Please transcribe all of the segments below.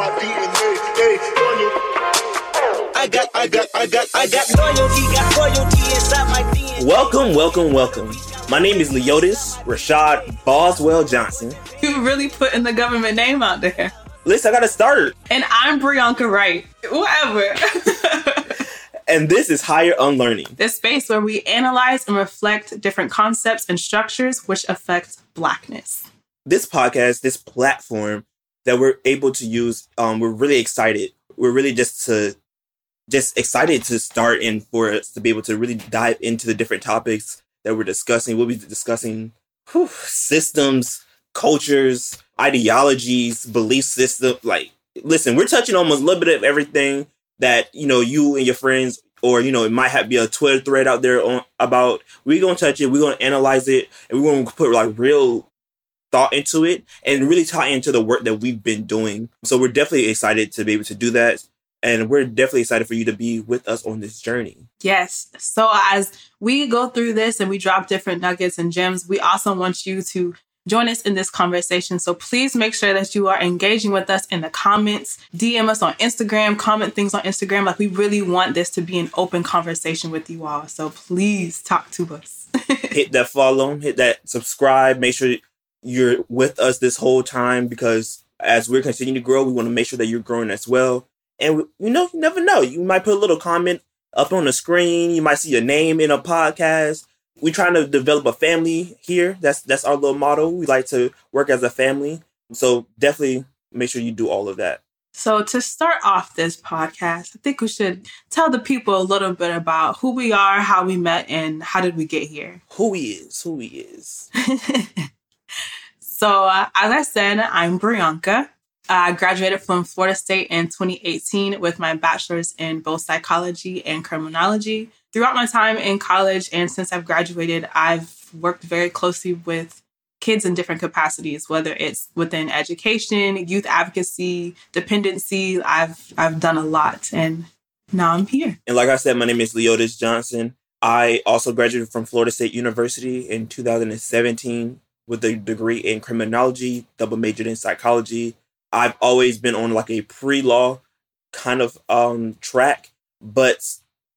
my DNA. Hey, I got, I got, I got, I got loyalty, got loyalty inside my DNA. Welcome, welcome, welcome. My name is Leotis Rashad Boswell Johnson. You really putting the government name out there. Listen, I gotta start. And I'm Brianka Wright. Whatever. and this is Higher Unlearning, the space where we analyze and reflect different concepts and structures which affect Blackness. This podcast, this platform that we're able to use, um, we're really excited. We're really just to just excited to start and for us to be able to really dive into the different topics that we're discussing. We'll be discussing whew, systems, cultures, ideologies, belief system. Like, listen, we're touching almost a little bit of everything that you know you and your friends, or you know, it might have be a Twitter thread out there on about. We're gonna touch it. We're gonna analyze it, and we're gonna put like real thought into it and really tie into the work that we've been doing. So we're definitely excited to be able to do that. And we're definitely excited for you to be with us on this journey. Yes. So as we go through this and we drop different nuggets and gems, we also want you to join us in this conversation. So please make sure that you are engaging with us in the comments, DM us on Instagram, comment things on Instagram. Like we really want this to be an open conversation with you all. So please talk to us. hit that follow, hit that subscribe. Make sure you're with us this whole time because as we're continuing to grow, we want to make sure that you're growing as well. And we, you know, you never know. You might put a little comment up on the screen. You might see your name in a podcast we're trying to develop a family here. That's that's our little motto. We like to work as a family. So definitely make sure you do all of that. So to start off this podcast, I think we should tell the people a little bit about who we are, how we met, and how did we get here. Who he is, who he is. so uh, as I said, I'm Brianka. I graduated from Florida State in 2018 with my bachelor's in both psychology and criminology throughout my time in college and since I've graduated, I've worked very closely with kids in different capacities, whether it's within education, youth advocacy, dependency. I've I've done a lot and now I'm here. And like I said, my name is Leotis Johnson. I also graduated from Florida State University in 2017 with a degree in criminology, double majored in psychology. I've always been on like a pre-law kind of um track, but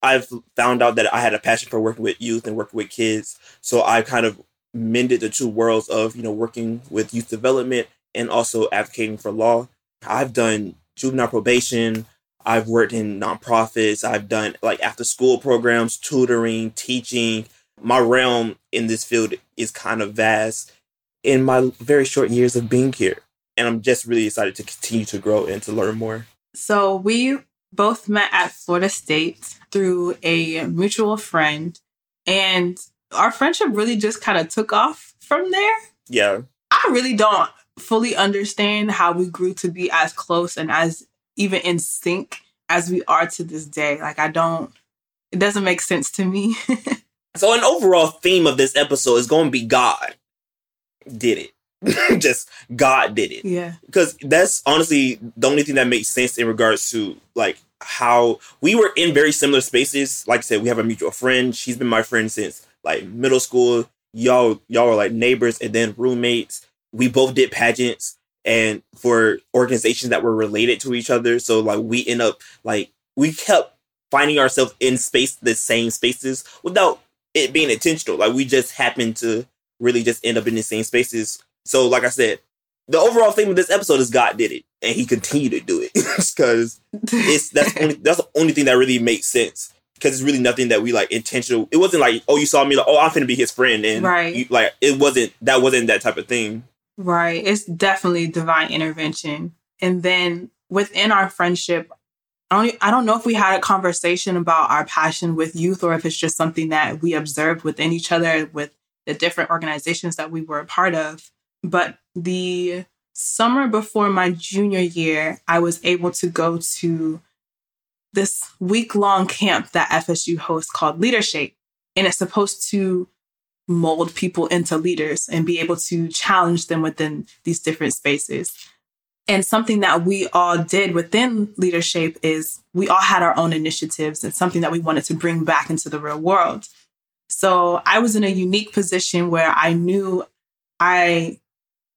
I've found out that I had a passion for working with youth and working with kids. So I kind of mended the two worlds of, you know, working with youth development and also advocating for law. I've done juvenile probation. I've worked in nonprofits. I've done like after school programs, tutoring, teaching. My realm in this field is kind of vast in my very short years of being here. And I'm just really excited to continue to grow and to learn more. So we both met at Florida State through a mutual friend. And our friendship really just kind of took off from there. Yeah. I really don't fully understand how we grew to be as close and as even in sync as we are to this day. Like, I don't, it doesn't make sense to me. so, an overall theme of this episode is going to be God did it. just God did it. Yeah. Because that's honestly the only thing that makes sense in regards to like how we were in very similar spaces. Like I said, we have a mutual friend. She's been my friend since like middle school. Y'all, y'all were like neighbors and then roommates. We both did pageants and for organizations that were related to each other. So like we end up like we kept finding ourselves in space the same spaces without it being intentional. Like we just happened to really just end up in the same spaces. So like I said, the overall theme of this episode is God did it, and He continued to do it because it's that's only that's the only thing that really makes sense because it's really nothing that we like intentional. It wasn't like oh you saw me like oh I'm gonna be His friend and right you, like it wasn't that wasn't that type of thing. Right, it's definitely divine intervention, and then within our friendship. I don't, I don't know if we had a conversation about our passion with youth or if it's just something that we observed within each other with the different organizations that we were a part of. But the summer before my junior year, I was able to go to this week long camp that FSU hosts called LeaderShape. And it's supposed to mold people into leaders and be able to challenge them within these different spaces. And something that we all did within LeaderShape is we all had our own initiatives and something that we wanted to bring back into the real world. So I was in a unique position where I knew I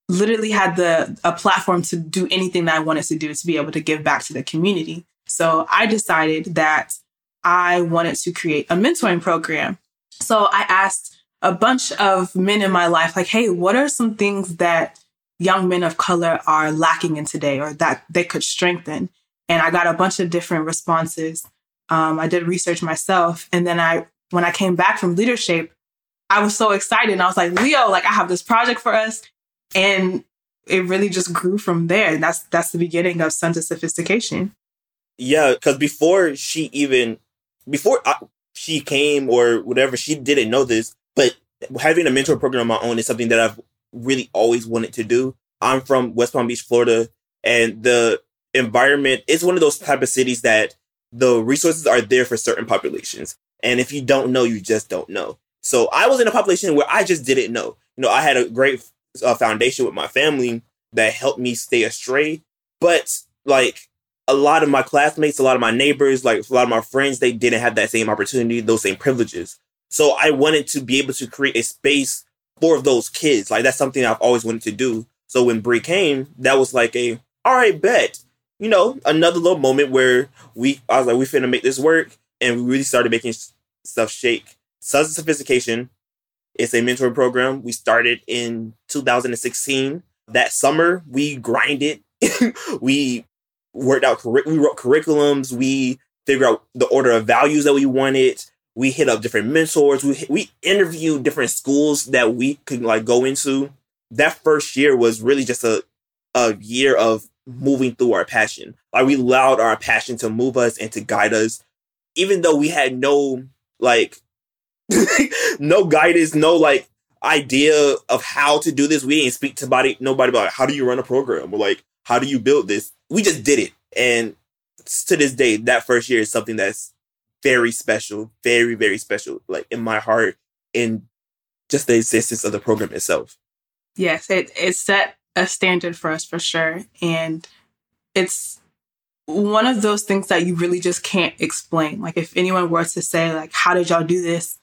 literally had the a platform to do anything that I wanted to do to be able to give back to the community. So I decided that I wanted to create a mentoring program. So I asked a bunch of men in my life, like, hey, what are some things that young men of color are lacking in today or that they could strengthen? And I got a bunch of different responses. Um, I did research myself. And then I, when I came back from LeaderShape, I was so excited. And I was like, Leo, like I have this project for us. And it really just grew from there. And that's that's the beginning of Sons of Sophistication. Yeah, because before she even before I, she came or whatever, she didn't know this. But having a mentor program on my own is something that I've really always wanted to do. I'm from West Palm Beach, Florida, and the environment is one of those type of cities that the resources are there for certain populations. And if you don't know, you just don't know. So I was in a population where I just didn't know. You know, I had a great uh, foundation with my family that helped me stay astray. But like a lot of my classmates, a lot of my neighbors, like a lot of my friends, they didn't have that same opportunity, those same privileges. So I wanted to be able to create a space for of those kids. Like that's something I've always wanted to do. So when Brie came, that was like a all right, bet. You know, another little moment where we I was like, we finna make this work, and we really started making stuff shake. Sons of Sophistication it's a mentoring program. We started in 2016. That summer, we grinded. we worked out, we wrote curriculums. We figured out the order of values that we wanted. We hit up different mentors. We we interviewed different schools that we could like go into. That first year was really just a a year of moving through our passion. Like we allowed our passion to move us and to guide us, even though we had no like no guidance, no like idea of how to do this. We didn't speak to body nobody about how do you run a program or like how do you build this. We just did it, and to this day, that first year is something that's very special, very very special, like in my heart, in just the existence of the program itself. Yes, it it set a standard for us for sure, and it's one of those things that you really just can't explain. Like if anyone were to say like, "How did y'all do this?"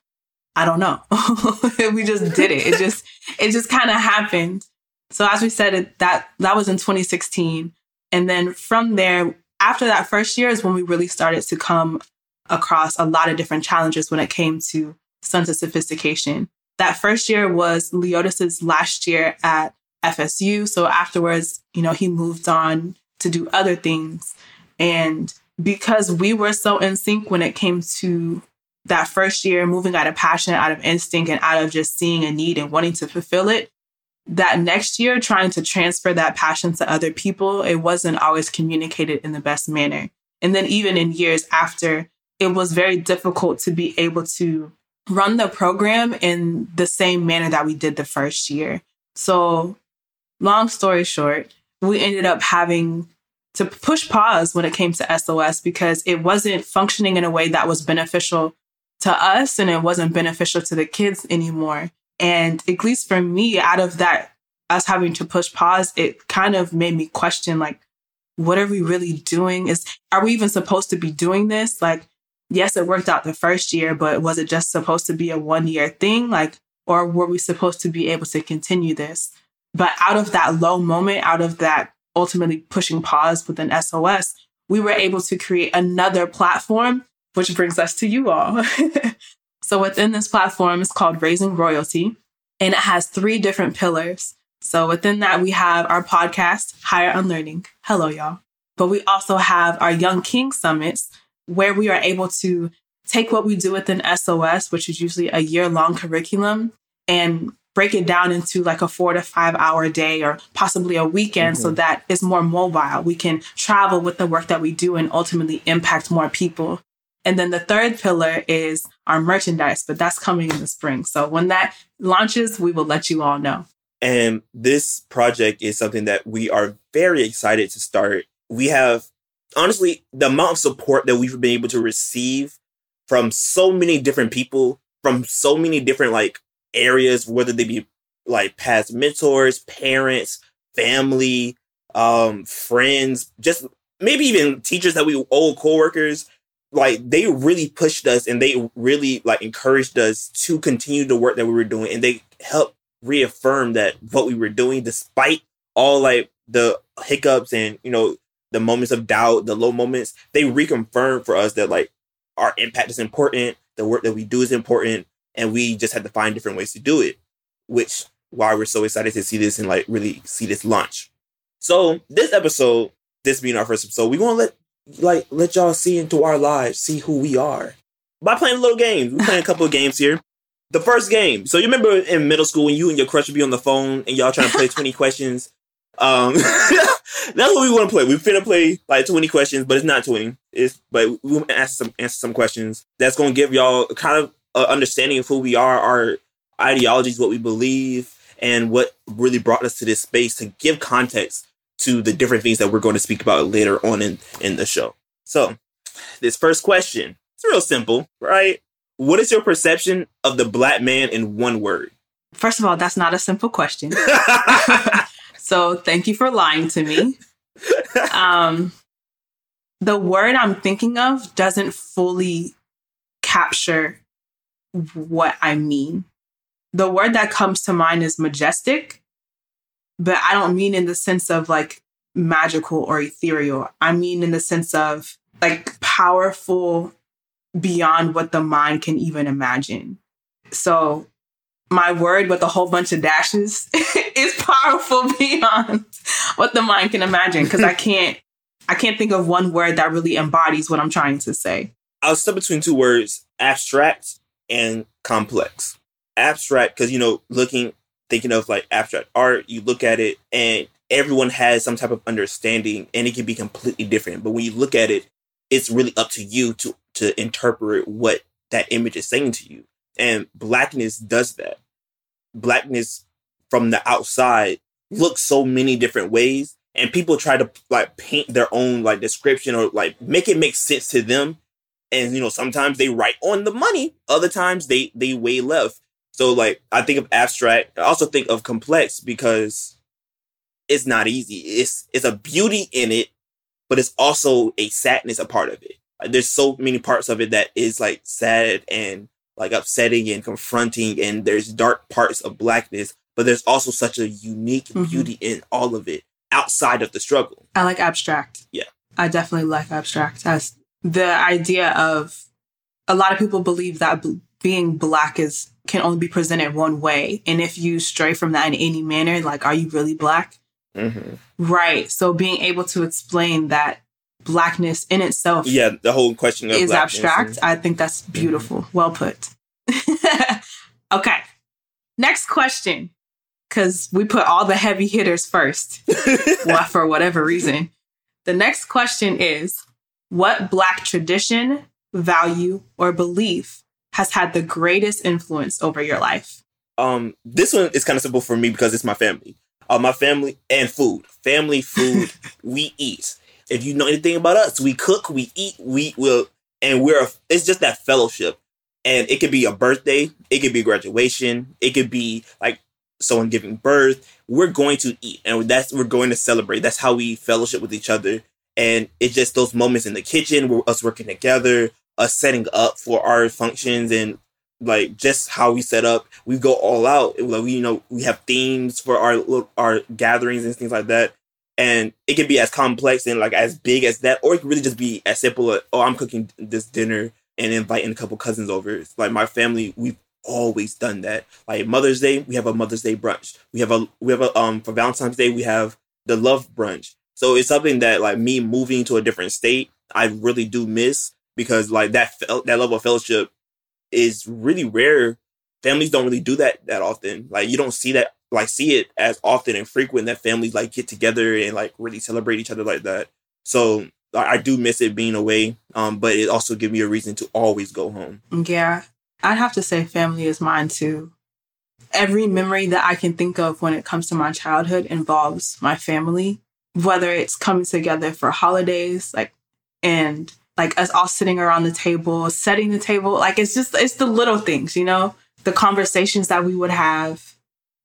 I don't know. we just did it. It just it just kind of happened. So as we said, it, that that was in 2016, and then from there, after that first year is when we really started to come across a lot of different challenges when it came to sons of sophistication. That first year was Leotis's last year at FSU. So afterwards, you know, he moved on to do other things. And because we were so in sync when it came to that first year, moving out of passion, out of instinct, and out of just seeing a need and wanting to fulfill it, that next year, trying to transfer that passion to other people, it wasn't always communicated in the best manner. And then, even in years after, it was very difficult to be able to run the program in the same manner that we did the first year. So, long story short, we ended up having to push pause when it came to SOS because it wasn't functioning in a way that was beneficial to us and it wasn't beneficial to the kids anymore. And at least for me, out of that, us having to push pause, it kind of made me question like, what are we really doing? Is are we even supposed to be doing this? Like, yes, it worked out the first year, but was it just supposed to be a one year thing? Like, or were we supposed to be able to continue this? But out of that low moment, out of that ultimately pushing pause within SOS, we were able to create another platform which brings us to you all. so within this platform is called Raising Royalty, and it has three different pillars. So within that, we have our podcast, Higher Unlearning. Hello, y'all. But we also have our Young King Summits, where we are able to take what we do within SOS, which is usually a year long curriculum, and break it down into like a four to five hour day or possibly a weekend mm-hmm. so that it's more mobile. We can travel with the work that we do and ultimately impact more people. And then the third pillar is our merchandise, but that's coming in the spring. So when that launches, we will let you all know. And this project is something that we are very excited to start. We have, honestly, the amount of support that we've been able to receive from so many different people, from so many different like areas, whether they be like past mentors, parents, family, um, friends, just maybe even teachers that we old coworkers like they really pushed us and they really like encouraged us to continue the work that we were doing and they helped reaffirm that what we were doing, despite all like the hiccups and you know the moments of doubt, the low moments, they reconfirm for us that like our impact is important, the work that we do is important, and we just had to find different ways to do it, which why we're so excited to see this and like really see this launch. So this episode, this being our first episode, we want to let like let y'all see into our lives, see who we are by playing a little games. We're playing a couple of games here. The first game. So you remember in middle school when you and your crush would be on the phone and y'all trying to play 20 questions? Um that's what we want to play. We're finna play like 20 questions, but it's not 20. It's but we want to ask some answer some questions that's gonna give y'all kind of an understanding of who we are, our ideologies, what we believe, and what really brought us to this space to give context to the different things that we're going to speak about later on in, in the show. So, this first question, it's real simple, right? What is your perception of the black man in one word? First of all, that's not a simple question. so, thank you for lying to me. Um, the word I'm thinking of doesn't fully capture what I mean. The word that comes to mind is majestic, but I don't mean in the sense of like magical or ethereal. I mean in the sense of like powerful beyond what the mind can even imagine. So my word with a whole bunch of dashes is powerful beyond what the mind can imagine because I can't I can't think of one word that really embodies what I'm trying to say. I'll step between two words, abstract and complex. Abstract because you know, looking thinking of like abstract art, you look at it and everyone has some type of understanding and it can be completely different. But when you look at it, it's really up to you to to interpret what that image is saying to you. And blackness does that. Blackness from the outside looks so many different ways and people try to like paint their own like description or like make it make sense to them and you know sometimes they write on the money other times they they way left so like I think of abstract. I also think of complex because it's not easy. It's it's a beauty in it, but it's also a sadness a part of it. There's so many parts of it that is like sad and like upsetting and confronting, and there's dark parts of blackness, but there's also such a unique mm-hmm. beauty in all of it outside of the struggle. I like abstract. Yeah. I definitely like abstract as the idea of a lot of people believe that being black is can only be presented one way. And if you stray from that in any manner, like, are you really black? Mm-hmm. Right. So being able to explain that blackness in itself, yeah, the whole question is abstract. I think that's beautiful. Mm-hmm. Well put. okay. Next question, because we put all the heavy hitters first, well, for whatever reason. The next question is, what black tradition, value, or belief has had the greatest influence over your life? Um, this one is kind of simple for me because it's my family. Uh, my family and food. Family food, we eat. If you know anything about us, we cook, we eat, we will, and we're. A, it's just that fellowship, and it could be a birthday, it could be graduation, it could be like someone giving birth. We're going to eat, and that's we're going to celebrate. That's how we fellowship with each other, and it's just those moments in the kitchen, where us working together, us setting up for our functions and like just how we set up. We go all out. Like we, you know, we have themes for our our gatherings and things like that. And it can be as complex and like as big as that, or it can really just be as simple as, oh, I'm cooking this dinner and inviting a couple cousins over. It's like my family, we've always done that. Like Mother's Day, we have a Mother's Day brunch. We have a we have a um for Valentine's Day, we have the love brunch. So it's something that like me moving to a different state, I really do miss because like that that level of fellowship is really rare. Families don't really do that that often. Like you don't see that like see it as often and frequent that families like get together and like really celebrate each other like that. So I do miss it being away, um, but it also gives me a reason to always go home. Yeah, I'd have to say family is mine too. Every memory that I can think of when it comes to my childhood involves my family, whether it's coming together for holidays, like, and like us all sitting around the table, setting the table. Like it's just, it's the little things, you know, the conversations that we would have,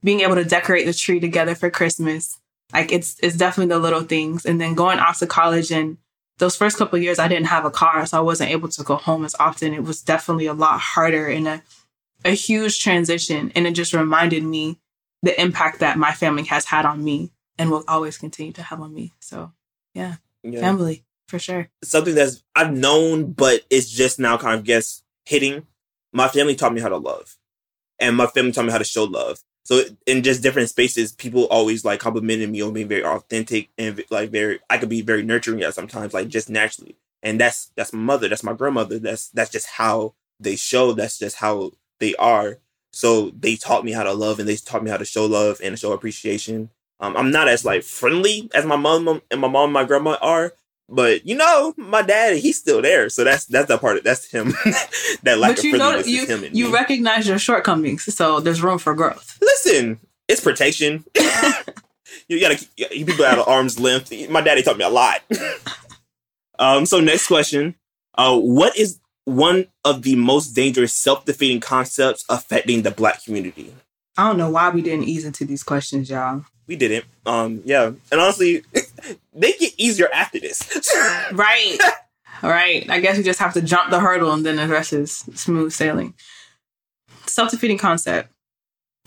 being able to decorate the tree together for Christmas. Like it's, it's definitely the little things. And then going off to college and those first couple years, I didn't have a car, so I wasn't able to go home as often. It was definitely a lot harder and a, a huge transition. And it just reminded me the impact that my family has had on me and will always continue to have on me. So, yeah, yeah. family for sure. Something that's I've known, but it's just now kind of guess hitting. My family taught me how to love, and my family taught me how to show love. So in just different spaces, people always like complimented me on being very authentic and like very. I could be very nurturing at sometimes, like just naturally. And that's that's my mother, that's my grandmother. That's that's just how they show. That's just how they are. So they taught me how to love, and they taught me how to show love and show appreciation. Um, I'm not as like friendly as my mom and my mom and my grandma are, but you know, my dad, he's still there. So that's that's the part of that's him. that lack but you of know, you, him you me. recognize your shortcomings, so there's room for growth. Listen, it's protection. you gotta keep people out of arm's length. My daddy taught me a lot. um, so next question. Uh, what is one of the most dangerous self-defeating concepts affecting the black community? I don't know why we didn't ease into these questions, y'all. We didn't. Um, yeah. And honestly, they get easier after this. right. Right. I guess you just have to jump the hurdle and then the rest is smooth sailing. Self defeating concept.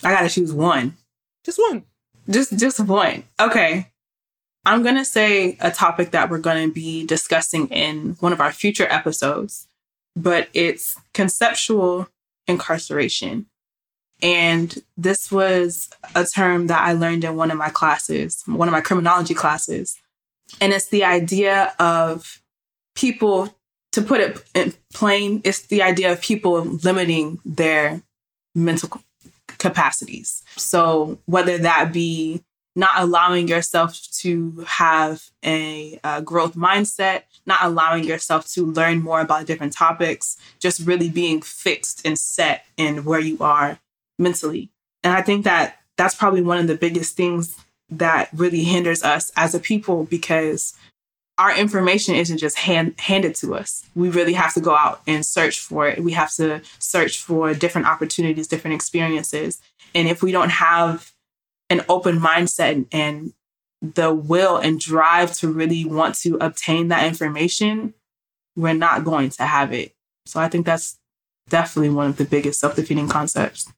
I gotta choose one. Just one. Just just one. Okay. I'm gonna say a topic that we're gonna be discussing in one of our future episodes, but it's conceptual incarceration. And this was a term that I learned in one of my classes, one of my criminology classes. And it's the idea of people, to put it in plain, it's the idea of people limiting their mental capacities. So whether that be not allowing yourself to have a, a, growth mindset, not allowing yourself to learn more about different topics, just really being fixed and set in where you are mentally. And I think that that's probably one of the biggest things that really hinders us as a people because our information isn't just hand, handed to us. We really have to go out and search for it. We have to search for different opportunities, different experiences. And if we don't have an open mindset and the will and drive to really want to obtain that information, we're not going to have it. So I think that's definitely one of the biggest self defeating concepts.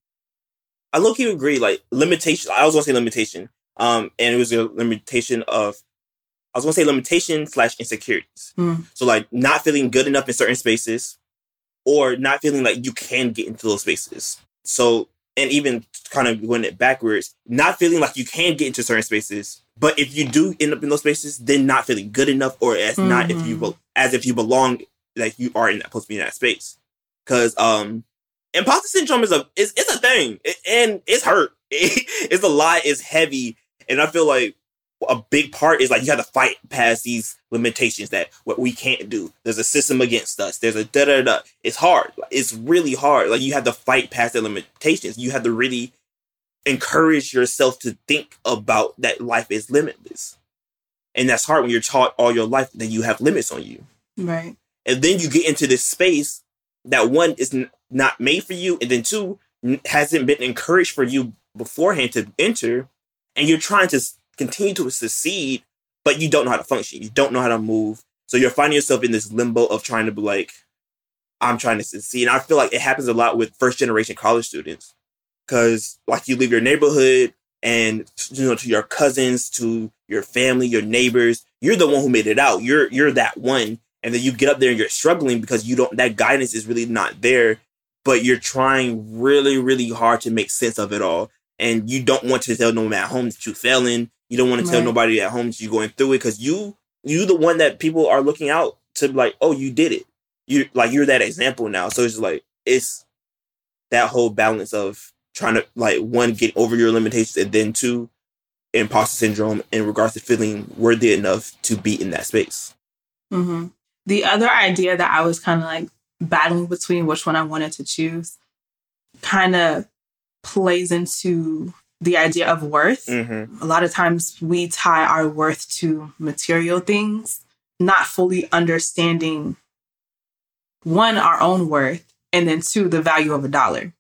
I look you agree, like limitation. I was gonna say limitation. Um, and it was a limitation of I was gonna say limitation slash insecurities. Mm. So like not feeling good enough in certain spaces, or not feeling like you can get into those spaces. So and even kind of going it backwards, not feeling like you can get into certain spaces, but if you do end up in those spaces, then not feeling good enough, or as mm-hmm. not if you mm-hmm. as if you belong, like you are in that supposed to be in that space. Because um, imposter syndrome is a is it's a thing, and it's hurt. it's a lot. It's heavy, and I feel like a big part is like you have to fight past these limitations that what we can't do. There's a system against us. There's a da da da. It's hard. It's really hard. Like you have to fight past the limitations. You have to really encourage yourself to think about that life is limitless. And that's hard when you're taught all your life that you have limits on you. Right. And then you get into this space that one is not made for you, and then two hasn't been encouraged for you beforehand to enter, and you're trying to continue to succeed, but you don't know how to function. You don't know how to move. So you're finding yourself in this limbo of trying to be like, I'm trying to succeed. And I feel like it happens a lot with first generation college students. Cause like you leave your neighborhood and you know to your cousins, to your family, your neighbors, you're the one who made it out. You're you're that one and then you get up there and you're struggling because you don't that guidance is really not there but you're trying really really hard to make sense of it all. And you don't want to tell no one at home that you're failing. You don't want to right. tell nobody at home that you're going through it because you you the one that people are looking out to be like oh you did it. You like you're that example now. So it's like it's that whole balance of trying to like one get over your limitations and then two imposter syndrome in regards to feeling worthy enough to be in that space. Mm-hmm. The other idea that I was kind of like battling between which one I wanted to choose kind of plays into the idea of worth. Mm-hmm. A lot of times we tie our worth to material things, not fully understanding one, our own worth, and then two, the value of a dollar.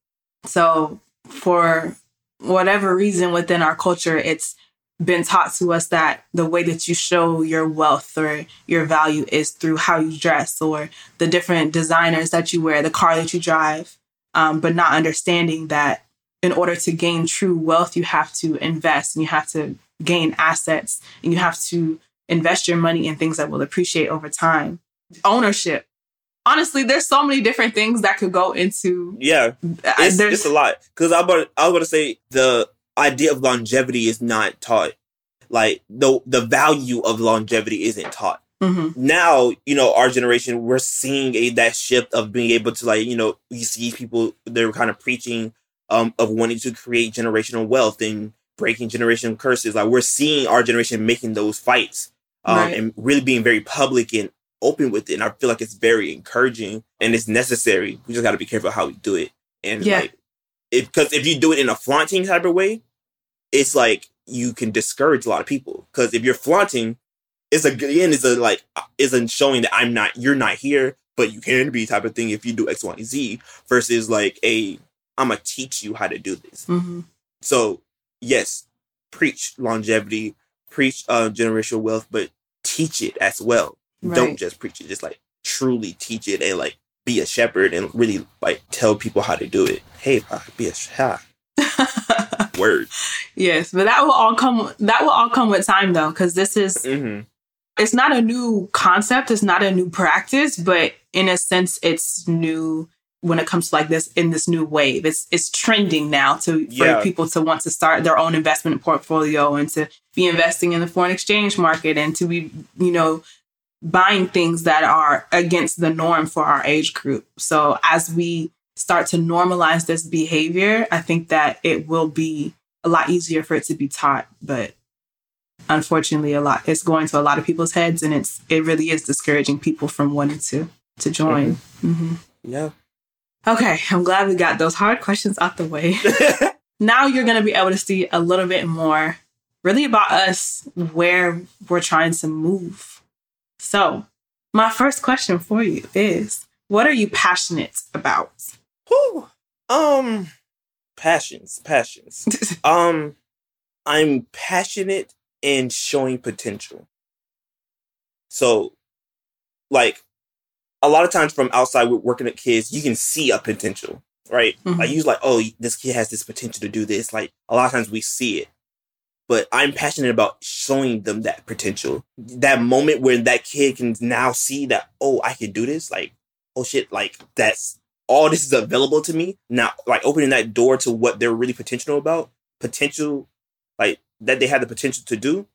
So, for whatever reason within our culture, it's been taught to us that the way that you show your wealth or your value is through how you dress or the different designers that you wear, the car that you drive, um, but not understanding that in order to gain true wealth, you have to invest and you have to gain assets and you have to invest your money in things that will appreciate over time. Ownership. Honestly, there's so many different things that could go into. Yeah, it's, it's a lot. Because I I was going to say the idea of longevity is not taught. Like the the value of longevity isn't taught. Mm-hmm. Now, you know, our generation, we're seeing a that shift of being able to like, you know, you see people they're kind of preaching um of wanting to create generational wealth and breaking generational curses. Like we're seeing our generation making those fights um, right. and really being very public and open with it. And I feel like it's very encouraging and it's necessary. We just got to be careful how we do it. And yeah. like, because if, if you do it in a flaunting type of way, it's like you can discourage a lot of people. Because if you're flaunting, it's a again is a like isn't showing that I'm not you're not here, but you can be type of thing if you do X, Y, and Z versus like a I'm gonna teach you how to do this. Mm-hmm. So yes, preach longevity, preach uh, generational wealth, but teach it as well. Right. Don't just preach it, just like truly teach it and like be a shepherd and really like tell people how to do it. Hey, be a shepherd. Word. Yes, but that will all come. That will all come with time, though, because this is. Mm-hmm. It's not a new concept. It's not a new practice, but in a sense, it's new when it comes to like this in this new wave. It's it's trending now to for yeah. people to want to start their own investment portfolio and to be investing in the foreign exchange market and to be, you know, buying things that are against the norm for our age group. So as we start to normalize this behavior, I think that it will be a lot easier for it to be taught, but unfortunately a lot it's going to a lot of people's heads and it's it really is discouraging people from wanting to to join. Mm-hmm. Mm-hmm. Yeah. Okay, I'm glad we got those hard questions out the way. now you're going to be able to see a little bit more really about us, where we're trying to move. So, my first question for you is what are you passionate about? Whew. Um, passions, passions. um, I'm passionate in showing potential. So, like, a lot of times from outside working at kids, you can see a potential, right? Mm-hmm. Like you like, oh, this kid has this potential to do this. Like a lot of times we see it. But I'm passionate about showing them that potential. That moment where that kid can now see that, oh, I can do this. Like, oh shit, like that's all this is available to me. Now, like opening that door to what they're really potential about, potential, like that they have the potential to do.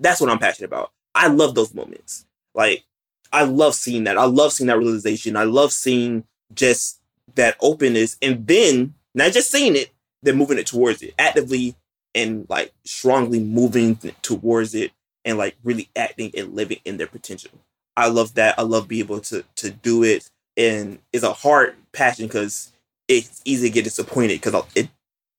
That's what I'm passionate about. I love those moments. Like I love seeing that. I love seeing that realization. I love seeing just that openness and then not just seeing it, then moving it towards it actively and like strongly moving towards it and like really acting and living in their potential. I love that. I love being able to to do it and it's a hard passion because it's easy to get disappointed because it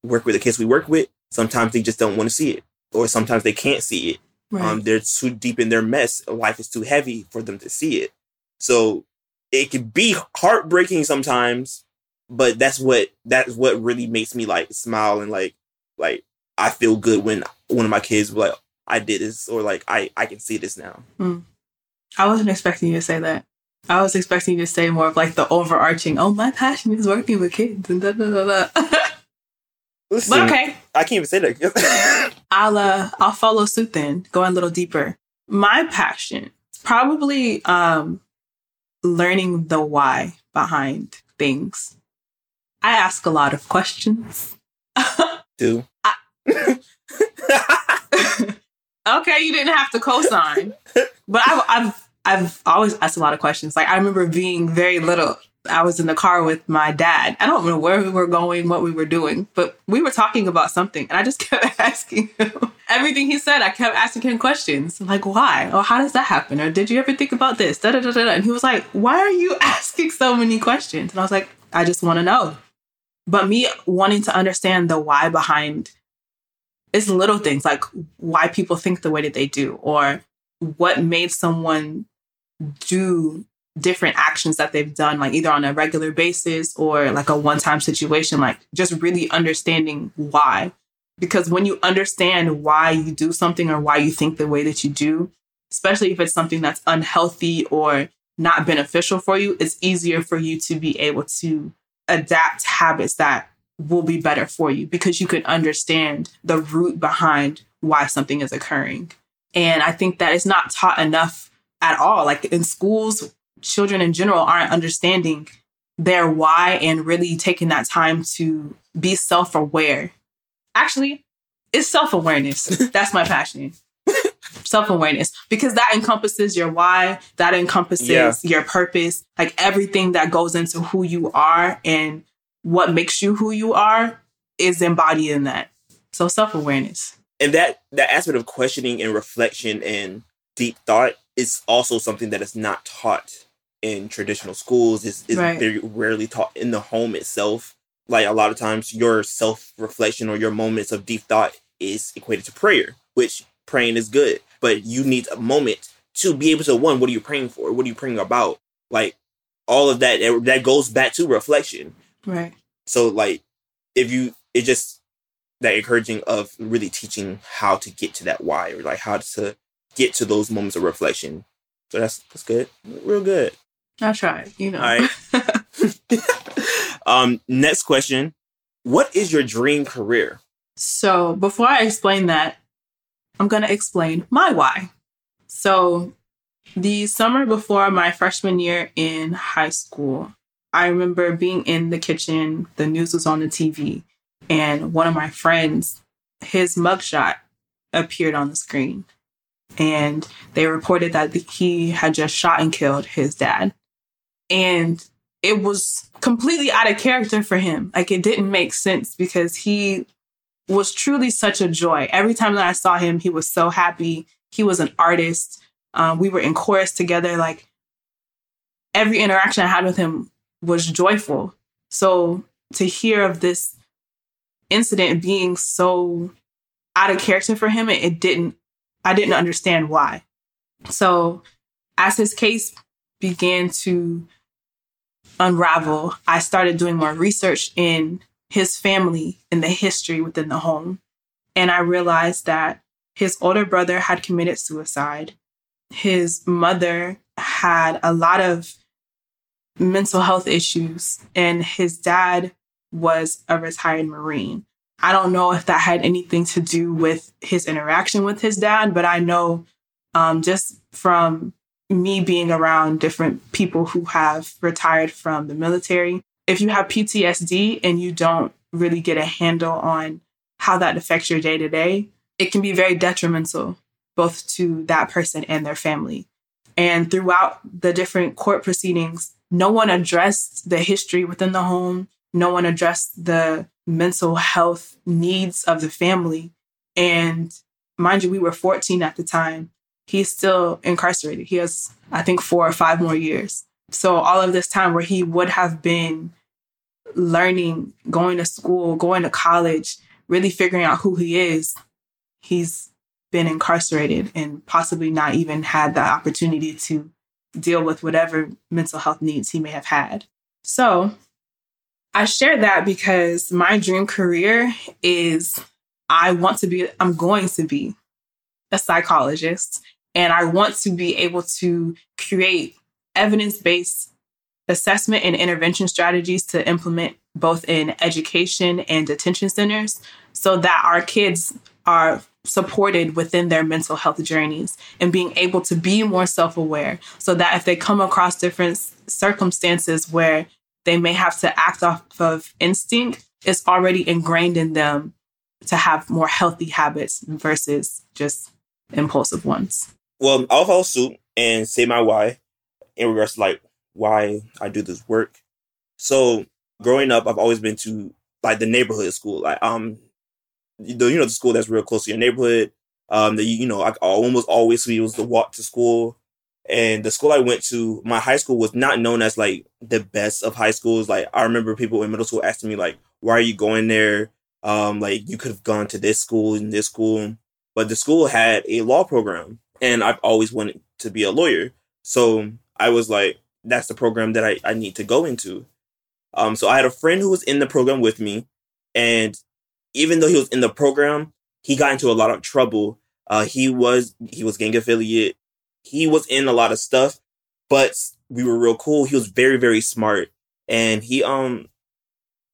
work with the kids we work with. Sometimes they just don't want to see it or sometimes they can't see it Right. Um, they're too deep in their mess. Life is too heavy for them to see it. So it can be heartbreaking sometimes, but that's what that's what really makes me like smile and like like I feel good when one of my kids was like I did this or like I I can see this now. Mm. I wasn't expecting you to say that. I was expecting you to say more of like the overarching. Oh, my passion is working with kids and da da da da. Listen, but okay. I can't even say that. I'll uh, I'll follow suit then, going a little deeper. My passion is probably um, learning the why behind things. I ask a lot of questions. Do. I- okay, you didn't have to co-sign, but I've, I've I've always asked a lot of questions. Like I remember being very little I was in the car with my dad. I don't know where we were going, what we were doing, but we were talking about something. And I just kept asking him everything he said. I kept asking him questions like, why? Or how does that happen? Or did you ever think about this? Da, da, da, da. And he was like, why are you asking so many questions? And I was like, I just want to know. But me wanting to understand the why behind it's little things like why people think the way that they do or what made someone do different actions that they've done, like either on a regular basis or like a one time situation, like just really understanding why. Because when you understand why you do something or why you think the way that you do, especially if it's something that's unhealthy or not beneficial for you, it's easier for you to be able to adapt habits that will be better for you because you can understand the root behind why something is occurring. And I think that is not taught enough at all. Like in schools, children in general aren't understanding their why and really taking that time to be self aware. Actually, it's self awareness. That's my passion. self awareness, because that encompasses your why, that encompasses yeah. your purpose, like everything that goes into who you are and what makes you who you are is embodied in that. So self awareness. And that that aspect of questioning and reflection and deep thought is also something that is not taught in traditional schools. Is is right. very rarely taught in the home itself. Like a lot of times, your self reflection or your moments of deep thought is equated to prayer, which praying is good, but you need a moment to be able to one, what are you praying for? What are you praying about? Like all of that, that goes back to reflection. Right. So like if you it just that encouraging of really teaching how to get to that why or like how to get to those moments of reflection. So that's that's good. Real good. I'll try, you know. All right. um, next question. What is your dream career? So before I explain that, I'm gonna explain my why. So the summer before my freshman year in high school, I remember being in the kitchen, the news was on the TV, and one of my friends, his mugshot appeared on the screen. And they reported that he had just shot and killed his dad. And it was completely out of character for him. Like it didn't make sense because he was truly such a joy. Every time that I saw him, he was so happy. He was an artist. Um, we were in chorus together. Like every interaction I had with him was joyful. So to hear of this incident being so out of character for him, it, it didn't, I didn't understand why. So as his case began to unravel, I started doing more research in his family and the history within the home. And I realized that his older brother had committed suicide. His mother had a lot of mental health issues, and his dad was a retired Marine. I don't know if that had anything to do with his interaction with his dad, but I know um, just from me being around different people who have retired from the military, if you have PTSD and you don't really get a handle on how that affects your day to day, it can be very detrimental both to that person and their family. And throughout the different court proceedings, no one addressed the history within the home. No one addressed the mental health needs of the family. And mind you, we were 14 at the time. He's still incarcerated. He has, I think, four or five more years. So, all of this time where he would have been learning, going to school, going to college, really figuring out who he is, he's been incarcerated and possibly not even had the opportunity to deal with whatever mental health needs he may have had. So I share that because my dream career is I want to be, I'm going to be a psychologist and I want to be able to create evidence based assessment and intervention strategies to implement both in education and detention centers so that our kids are supported within their mental health journeys and being able to be more self aware so that if they come across different circumstances where they may have to act off of instinct, it's already ingrained in them to have more healthy habits versus just impulsive ones. Well, I'll follow suit and say my why in regards to like why I do this work. So growing up, I've always been to like the neighborhood school. Like um the you know the school that's real close to your neighborhood. Um, that you know I almost always was the walk to school, and the school I went to, my high school was not known as like the best of high schools. Like I remember people in middle school asking me like, "Why are you going there?" Um, like you could have gone to this school and this school, but the school had a law program, and I've always wanted to be a lawyer. So I was like, that's the program that I, I need to go into. Um, so I had a friend who was in the program with me, and even though he was in the program, he got into a lot of trouble. Uh, he was he was gang affiliate. He was in a lot of stuff, but we were real cool. He was very very smart, and he um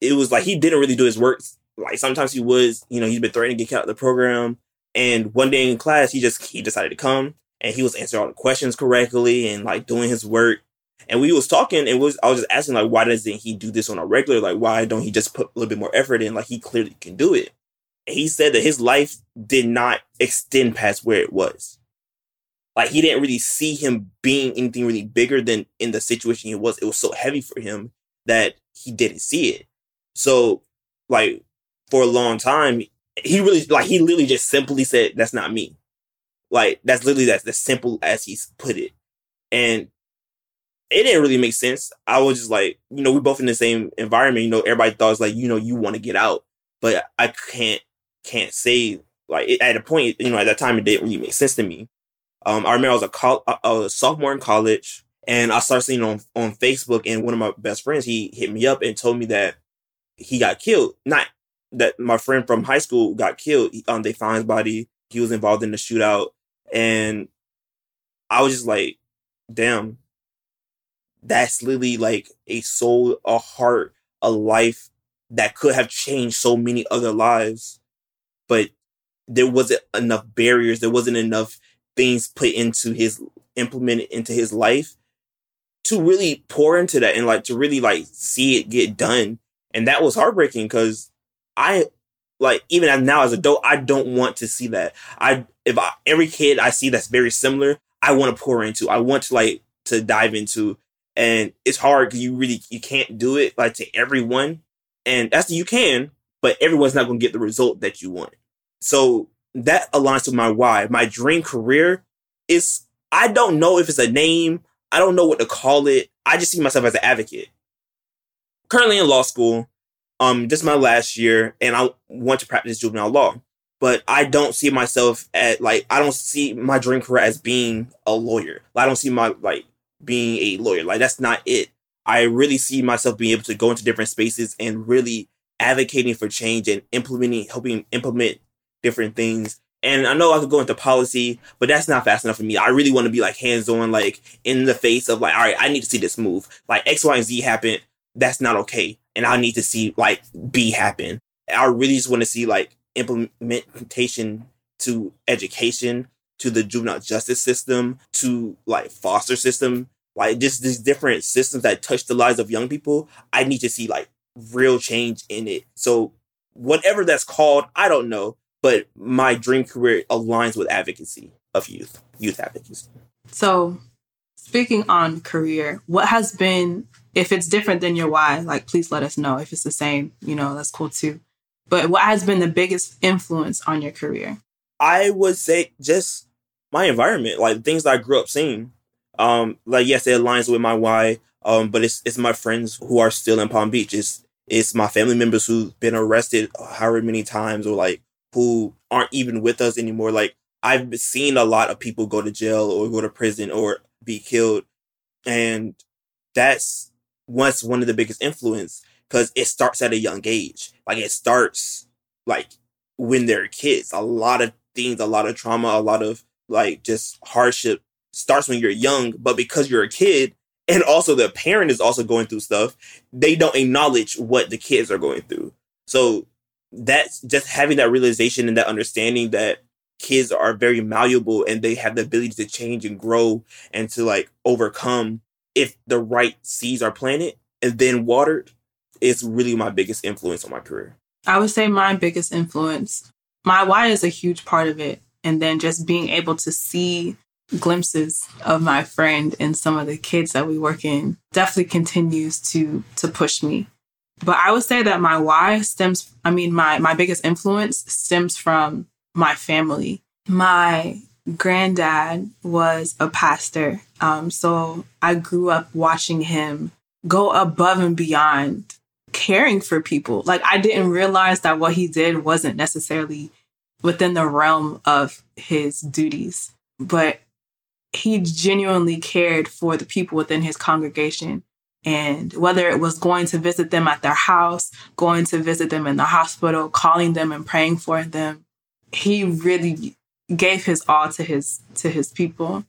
it was like he didn't really do his work. Like sometimes he was, you know, he's been threatening to get out of the program. And one day in class, he just he decided to come and he was answering all the questions correctly and like doing his work. And we was talking and was I was just asking like why doesn't he do this on a regular? Like why don't he just put a little bit more effort in? Like he clearly can do it. And he said that his life did not extend past where it was. Like he didn't really see him being anything really bigger than in the situation he was. It was so heavy for him that he didn't see it. So like for a long time, he really like he literally just simply said, That's not me. Like that's literally that's as simple as he's put it. And it didn't really make sense. I was just like, you know, we both in the same environment. You know, everybody thought it's like, you know, you want to get out, but I can't can't say like it, at a point. You know, at that time, it didn't really make sense to me. Um, I remember I was a, col- a sophomore in college, and I started seeing on on Facebook, and one of my best friends he hit me up and told me that he got killed. Not that my friend from high school got killed. Um, they found his body. He was involved in the shootout, and I was just like, damn, that's literally like a soul, a heart, a life that could have changed so many other lives. But there wasn't enough barriers. There wasn't enough things put into his implemented into his life to really pour into that and like to really like see it get done. And that was heartbreaking because I like even now as adult, I don't want to see that. I if I, every kid I see that's very similar, I want to pour into. I want to like to dive into, and it's hard because you really you can't do it like to everyone, and that's you can, but everyone's not going to get the result that you want. So that aligns with my why. My dream career is I don't know if it's a name. I don't know what to call it. I just see myself as an advocate. Currently in law school, um, this is my last year, and I want to practice juvenile law. But I don't see myself at like I don't see my dream career as being a lawyer. I don't see my like being a lawyer. Like that's not it. I really see myself being able to go into different spaces and really advocating for change and implementing, helping implement different things. And I know I could go into policy, but that's not fast enough for me. I really want to be like hands on, like in the face of like, all right, I need to see this move. Like X, Y, and Z happen. That's not okay. And I need to see like B happen. I really just want to see like implementation to education, to the juvenile justice system, to like foster system, like just these different systems that touch the lives of young people. I need to see like real change in it. So whatever that's called, I don't know but my dream career aligns with advocacy of youth, youth advocacy. So, speaking on career, what has been, if it's different than your why, like please let us know. If it's the same, you know, that's cool too. But what has been the biggest influence on your career? I would say just my environment, like things that I grew up seeing. Um, like yes, it aligns with my why. Um, but it's it's my friends who are still in Palm Beach. It's it's my family members who've been arrested however many times or like who aren't even with us anymore. Like I've seen a lot of people go to jail or go to prison or be killed. And that's once one of the biggest influence because it starts at a young age. Like it starts like when they're kids. A lot of things, a lot of trauma, a lot of like just hardship starts when you're young. But because you're a kid and also the parent is also going through stuff, they don't acknowledge what the kids are going through. So that's just having that realization and that understanding that kids are very malleable and they have the ability to change and grow and to like overcome if the right seeds are planted and then watered is really my biggest influence on my career. I would say my biggest influence, my why is a huge part of it. And then just being able to see glimpses of my friend and some of the kids that we work in definitely continues to to push me but I would say that my why stems, I mean, my, my biggest influence stems from my family. My granddad was a pastor. Um, so I grew up watching him go above and beyond caring for people. Like I didn't realize that what he did wasn't necessarily within the realm of his duties, but he genuinely cared for the people within his congregation. And whether it was going to visit them at their house, going to visit them in the hospital, calling them and praying for them, he really gave his all to his to his people.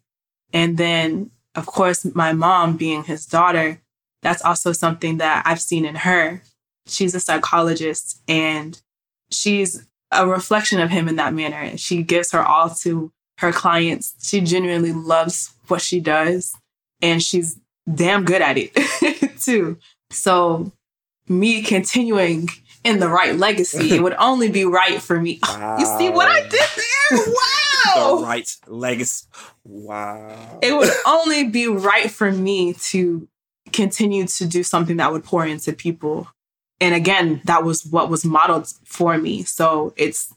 And then of course my mom being his daughter, that's also something that I've seen in her. she's a psychologist and she's a reflection of him in that manner. She gives her all to her clients. She genuinely loves what she does and she's damn good at it too. So me continuing in the Wright legacy, it would only be right for me. Wow. You see what I did there? Wow. the Wright legacy. Wow. It would only be right for me to continue to do something that would pour into people. And again, that was what was modeled for me. So it's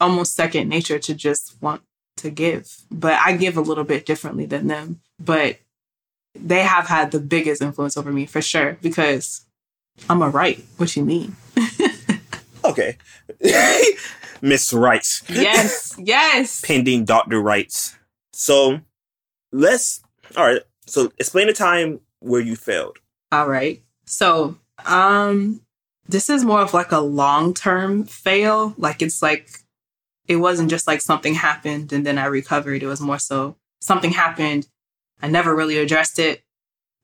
almost second nature to just want to give. But I give a little bit differently than them. But they have had the biggest influence over me for sure because I'm a Wright. What you mean? okay. Miss Wrights. Yes, yes. Pending Dr. Wrights. So let's all right. So explain the time where you failed. All right. So um this is more of like a long-term fail. Like it's like it wasn't just like something happened and then I recovered. It was more so something happened. I never really addressed it.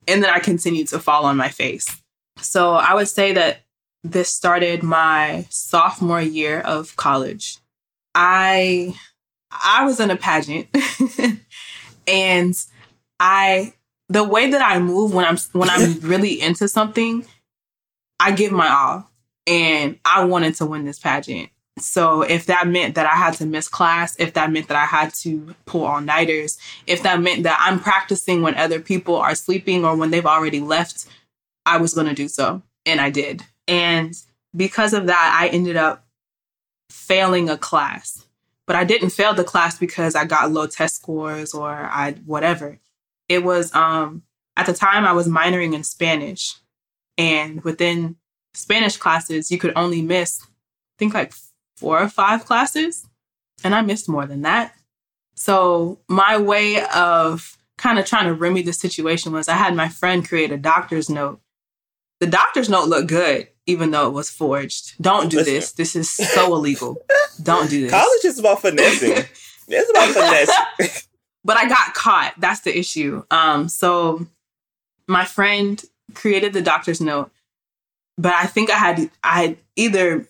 And then I continued to fall on my face. So I would say that this started my sophomore year of college. I I was in a pageant and I the way that I move when I'm when I'm really into something, I give my all. And I wanted to win this pageant. So if that meant that I had to miss class, if that meant that I had to pull all nighters, if that meant that I'm practicing when other people are sleeping or when they've already left, I was going to do so. And I did. And because of that, I ended up failing a class. But I didn't fail the class because I got low test scores or I whatever. It was um at the time I was minoring in Spanish. And within Spanish classes, you could only miss I think like four or five classes. And I missed more than that. So my way of kind of trying to remedy the situation was I had my friend create a doctor's note the doctor's note looked good, even though it was forged. Don't do Listen. this. This is so illegal. Don't do this. College is about finessing. it's about finesse. but I got caught. That's the issue. Um, so my friend created the doctor's note, but I think I had I either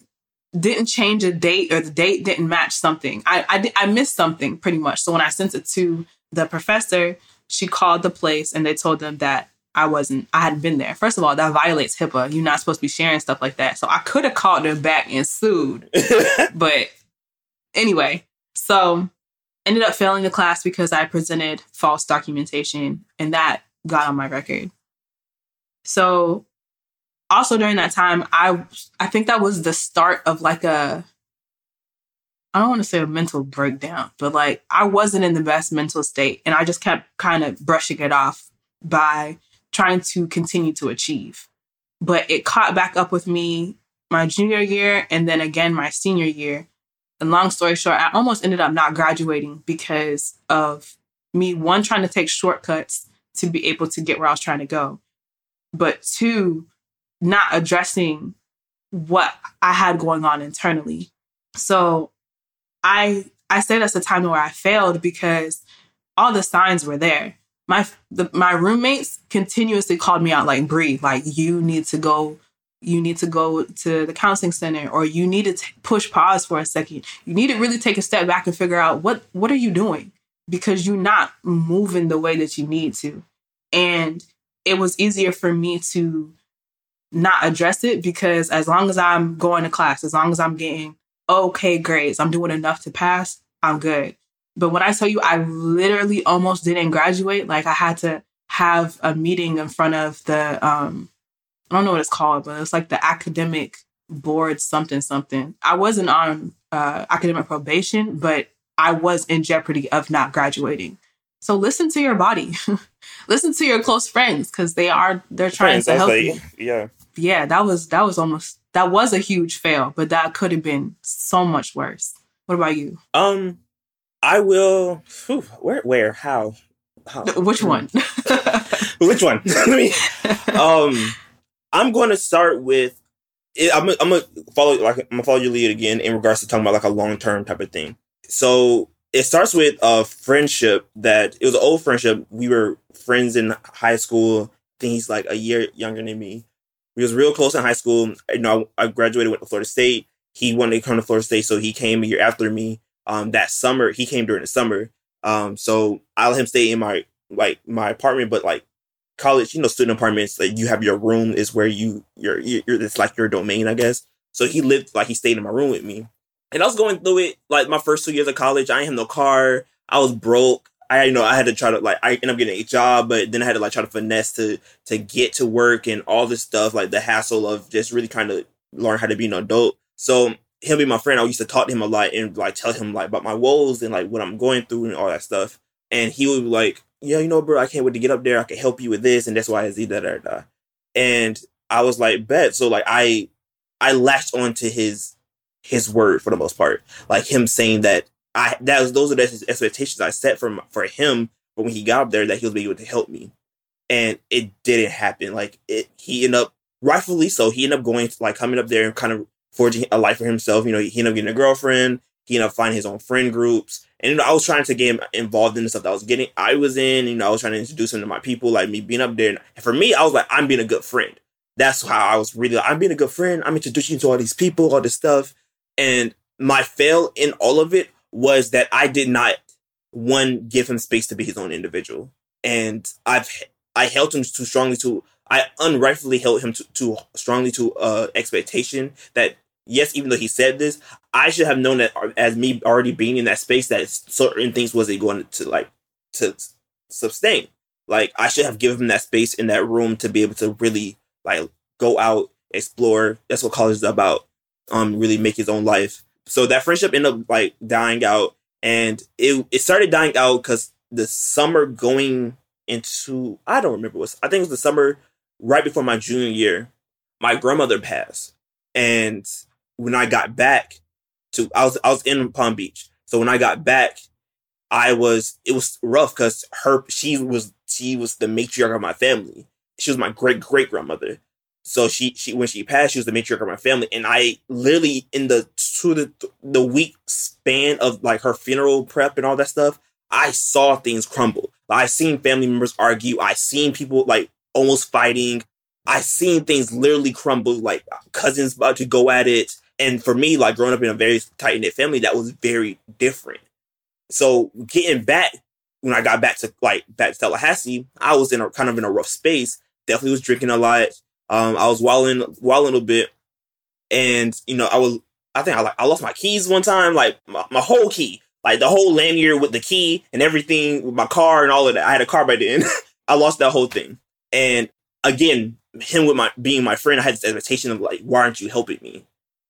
didn't change a date or the date didn't match something. I I, I missed something pretty much. So when I sent it to the professor, she called the place and they told them that I wasn't, I hadn't been there. First of all, that violates HIPAA. You're not supposed to be sharing stuff like that. So I could have called them back and sued. but anyway, so ended up failing the class because I presented false documentation and that got on my record. So also during that time, I I think that was the start of like a I don't want to say a mental breakdown, but like I wasn't in the best mental state and I just kept kind of brushing it off by trying to continue to achieve. But it caught back up with me my junior year and then again my senior year. And long story short, I almost ended up not graduating because of me, one, trying to take shortcuts to be able to get where I was trying to go, but two, not addressing what I had going on internally. So I I say that's the time where I failed because all the signs were there my the, my roommates continuously called me out like Bree, like you need to go you need to go to the counseling center or you need to t- push pause for a second. You need to really take a step back and figure out what what are you doing? Because you're not moving the way that you need to. And it was easier for me to not address it because as long as i'm going to class as long as i'm getting okay grades i'm doing enough to pass i'm good. But when I tell you, I literally almost didn't graduate. Like I had to have a meeting in front of the, um, I don't know what it's called, but it's like the academic board something something. I wasn't on uh, academic probation, but I was in jeopardy of not graduating. So listen to your body, listen to your close friends because they are they're trying to help you. Yeah, yeah. That was that was almost that was a huge fail, but that could have been so much worse. What about you? Um, I will. Whew, where? Where? How? How? Which one? Which one? Um, I'm going to start with. I'm. I'm gonna follow. Like I'm gonna follow your lead again in regards to talking about like a long term type of thing. So it starts with a friendship that it was an old friendship. We were friends in high school. I think he's like a year younger than me. we was real close in high school. You know, I, I graduated, went to Florida State. He wanted to come to Florida State, so he came a year after me. Um, that summer, he came during the summer. Um, so I let him stay in my like my apartment, but like college, you know, student apartments, like you have your room is where you you're, you're it's like your domain, I guess. So he lived like he stayed in my room with me, and I was going through it like my first two years of college. I didn't have no car. I was broke. I you know I had to try to like I ended up getting a job, but then I had to like try to finesse to to get to work and all this stuff like the hassle of just really trying to learn how to be an adult. So him being my friend, I used to talk to him a lot and like tell him like about my woes and like what I'm going through and all that stuff. And he would be like, "Yeah, you know, bro, I can't wait to get up there. I can help you with this, and that's why Z da da da." And I was like, "Bet." So like I I latched on to his his word for the most part, like him saying that I that was those are the expectations I set for for him. But when he got up there, that he was able to help me, and it didn't happen. Like it, he ended up rightfully so. He ended up going to like coming up there and kind of forging a life for himself. You know, he ended up getting a girlfriend. He ended up finding his own friend groups. And you know, I was trying to get involved in the stuff that I was getting. I was in, you know, I was trying to introduce him to my people, like me being up there. And for me, I was like, I'm being a good friend. That's how I was really. Like, I'm being a good friend. I'm introducing you to all these people, all this stuff. And my fail in all of it was that I did not one give him space to be his own individual, and I've I held him too strongly to I unrightfully held him too, too strongly to uh expectation that yes, even though he said this, I should have known that as me already being in that space that certain things wasn't going to like to sustain. Like I should have given him that space in that room to be able to really like go out, explore. That's what college is about. Um, really make his own life so that friendship ended up like dying out, and it it started dying out because the summer going into I don't remember what I think it was the summer right before my junior year. My grandmother passed, and when I got back to I was I was in Palm Beach, so when I got back, I was it was rough because her she was she was the matriarch of my family. She was my great great grandmother, so she she when she passed, she was the matriarch of my family, and I literally in the to the the week span of like her funeral prep and all that stuff, I saw things crumble. I seen family members argue. I seen people like almost fighting. I seen things literally crumble, like cousins about to go at it. And for me, like growing up in a very tight knit family, that was very different. So getting back when I got back to like back to Tallahassee, I was in a kind of in a rough space. Definitely was drinking a lot um, I was walling, walling a bit, and you know, I was, I think I like, I lost my keys one time, like my, my whole key, like the whole lanyard with the key and everything, with my car and all of that. I had a car by then. I lost that whole thing, and again, him with my being my friend, I had this expectation of like, why aren't you helping me?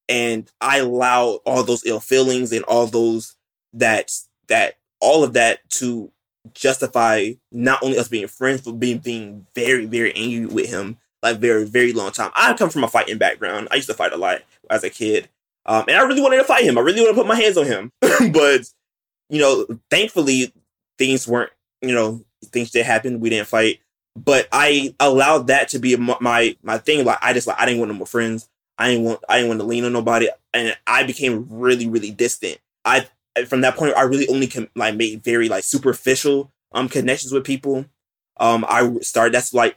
And I allowed all those ill feelings and all those that that all of that to justify not only us being friends, but being being very very angry with him like very, very long time. I come from a fighting background. I used to fight a lot as a kid. Um, and I really wanted to fight him. I really wanted to put my hands on him. but, you know, thankfully things weren't, you know, things did happen. We didn't fight. But I allowed that to be my my thing. Like I just like I didn't want no more friends. I didn't want I didn't want to lean on nobody, and I became really really distant. I from that point I really only can like made very like superficial um connections with people. Um, I started. That's like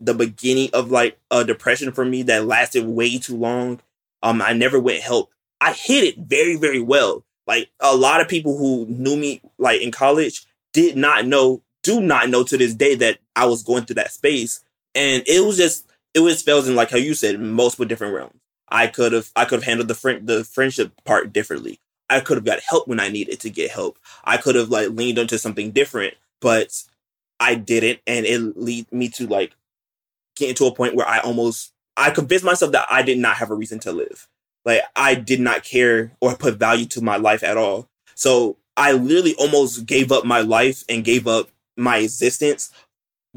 the beginning of like a depression for me that lasted way too long. Um, I never went help. I hid it very, very well. Like a lot of people who knew me like in college did not know, do not know to this day that I was going through that space. And it was just, it was fails in like how you said, multiple different realms. I could have, I could have handled the friend, the friendship part differently. I could have got help when I needed to get help. I could have like leaned onto something different, but I didn't, and it lead me to like getting to a point where I almost I convinced myself that I did not have a reason to live. Like I did not care or put value to my life at all. So I literally almost gave up my life and gave up my existence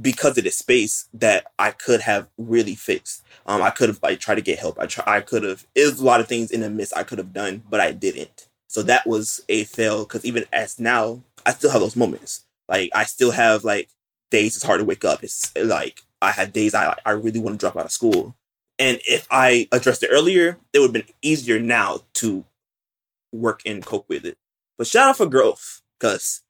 because of the space that I could have really fixed. Um, I could have like tried to get help. I try, I could have. There's a lot of things in the midst I could have done, but I didn't. So that was a fail. Because even as now, I still have those moments. Like I still have like days it's hard to wake up. It's like I had days I I really want to drop out of school. And if I addressed it earlier, it would have been easier now to work and cope with it. But shout out for growth, because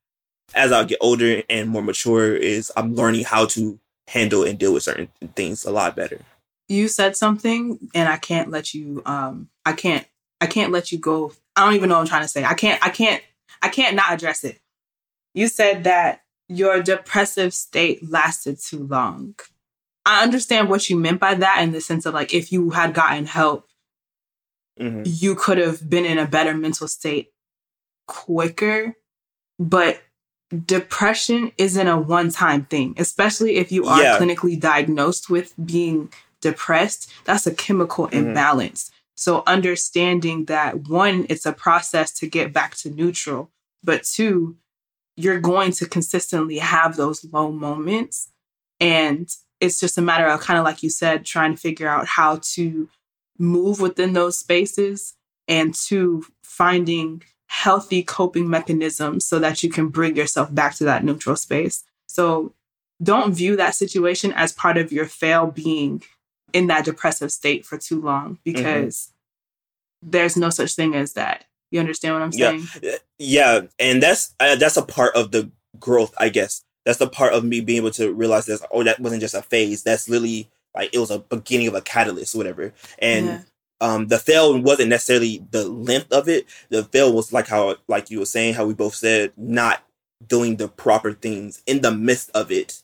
as I get older and more mature, is I'm learning how to handle and deal with certain things a lot better. you said something and I can't let you um I can't I can't let you go. I don't even know what I'm trying to say. I can't I can't I can't not address it. You said that your depressive state lasted too long. I understand what you meant by that in the sense of like if you had gotten help, mm-hmm. you could have been in a better mental state quicker. But depression isn't a one time thing, especially if you are yeah. clinically diagnosed with being depressed. That's a chemical mm-hmm. imbalance. So, understanding that one, it's a process to get back to neutral, but two, you're going to consistently have those low moments. And it's just a matter of kind of like you said, trying to figure out how to move within those spaces and to finding healthy coping mechanisms so that you can bring yourself back to that neutral space. So don't view that situation as part of your fail being in that depressive state for too long because mm-hmm. there's no such thing as that. You understand what I'm saying? Yeah, yeah, and that's uh, that's a part of the growth, I guess. That's the part of me being able to realize that oh, that wasn't just a phase. That's literally like it was a beginning of a catalyst, whatever. And yeah um, the fail wasn't necessarily the length of it. The fail was like how, like you were saying, how we both said, not doing the proper things in the midst of it,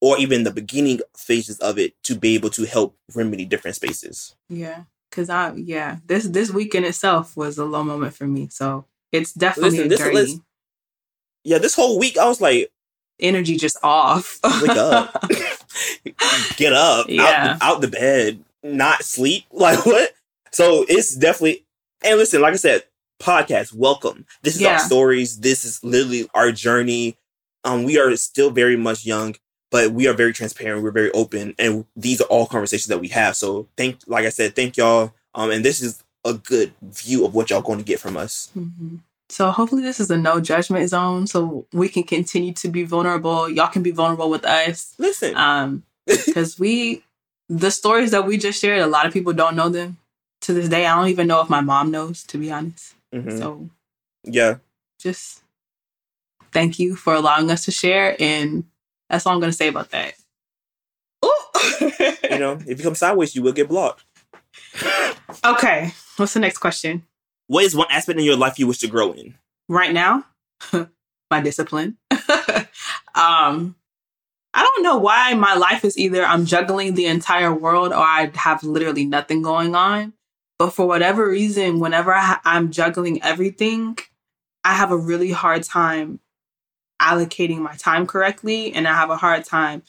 or even the beginning phases of it to be able to help remedy different spaces. Yeah, because I yeah this this week in itself was a low moment for me. So it's definitely Listen, this, yeah, this whole week I was like, energy just off. Wake up, get up, yeah. out, out the bed, not sleep. Like what? So it's definitely, and listen, like I said, podcast, welcome. This is yeah. our stories. This is literally our journey. Um, we are still very much young, but we are very transparent. We're very open, and these are all conversations that we have. So thank, like I said, thank y'all. Um, and this is a good view of what y'all going to get from us. Mm-hmm. So hopefully this is a no judgment zone, so we can continue to be vulnerable. Y'all can be vulnerable with us. Listen, um, because we, the stories that we just shared, a lot of people don't know them to this day, I don't even know if my mom knows, to be honest. Mm-hmm. So, yeah, just thank you for allowing us to share, and that's all I'm going to say about that. you know, if you come sideways, you will get blocked. Okay, what's the next question? What is one aspect in your life you wish to grow in? Right now, my discipline. um, I don't know why my life is either I'm juggling the entire world or I have literally nothing going on. But for whatever reason, whenever I, I'm juggling everything, I have a really hard time allocating my time correctly. And I have a hard time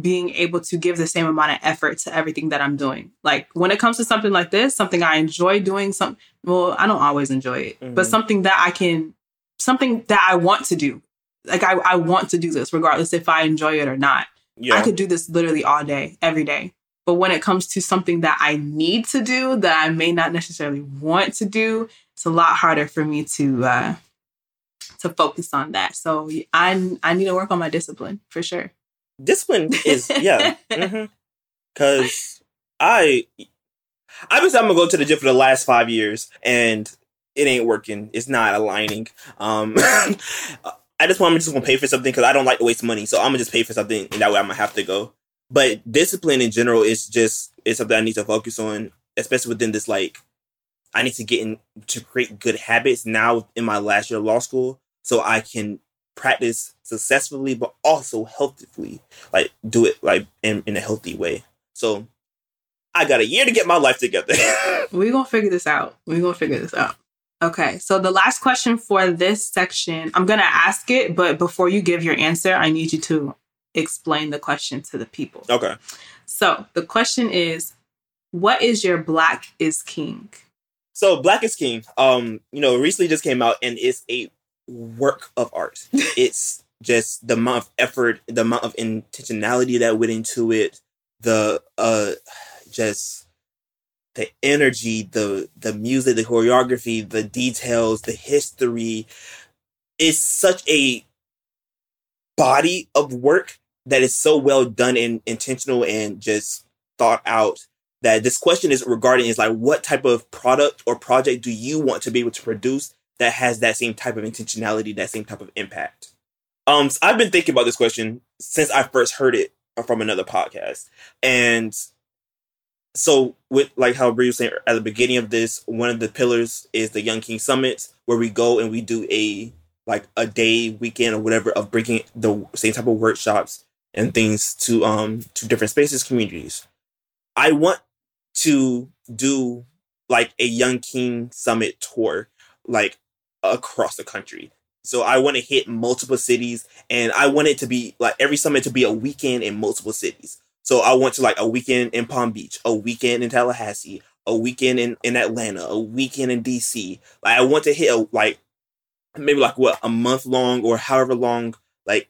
being able to give the same amount of effort to everything that I'm doing. Like when it comes to something like this, something I enjoy doing, some well, I don't always enjoy it, mm-hmm. but something that I can, something that I want to do. Like I, I want to do this regardless if I enjoy it or not. Yeah. I could do this literally all day, every day. But when it comes to something that I need to do that I may not necessarily want to do, it's a lot harder for me to uh, to focus on that. So I I need to work on my discipline for sure. Discipline is yeah, because mm-hmm. I I've been saying I'm gonna go to the gym for the last five years and it ain't working. It's not aligning. Um, I just want to just gonna pay for something because I don't like to waste money. So I'm gonna just pay for something and that way I'm gonna have to go. But discipline in general is just is something I need to focus on, especially within this like I need to get in to create good habits now in my last year of law school so I can practice successfully but also healthily. Like do it like in, in a healthy way. So I got a year to get my life together. We're gonna figure this out. We're gonna figure this out. Okay, so the last question for this section, I'm gonna ask it, but before you give your answer, I need you to explain the question to the people. Okay. So the question is, what is your Black is King? So Black is King, um, you know, recently just came out and it's a work of art. it's just the amount of effort, the amount of intentionality that went into it, the uh just the energy, the the music, the choreography, the details, the history. It's such a body of work that is so well done and intentional and just thought out that this question is regarding is like what type of product or project do you want to be able to produce that has that same type of intentionality, that same type of impact? Um, so I've been thinking about this question since I first heard it from another podcast, and so with like how Bree was saying at the beginning of this, one of the pillars is the Young King Summits, where we go and we do a like a day, weekend, or whatever of bringing the same type of workshops and things to um to different spaces, communities. I want to do like a Young King Summit tour, like across the country. So I want to hit multiple cities, and I want it to be like every summit to be a weekend in multiple cities. So I want to like a weekend in Palm Beach, a weekend in Tallahassee, a weekend in, in Atlanta, a weekend in DC. Like I want to hit a like maybe like what a month long or however long like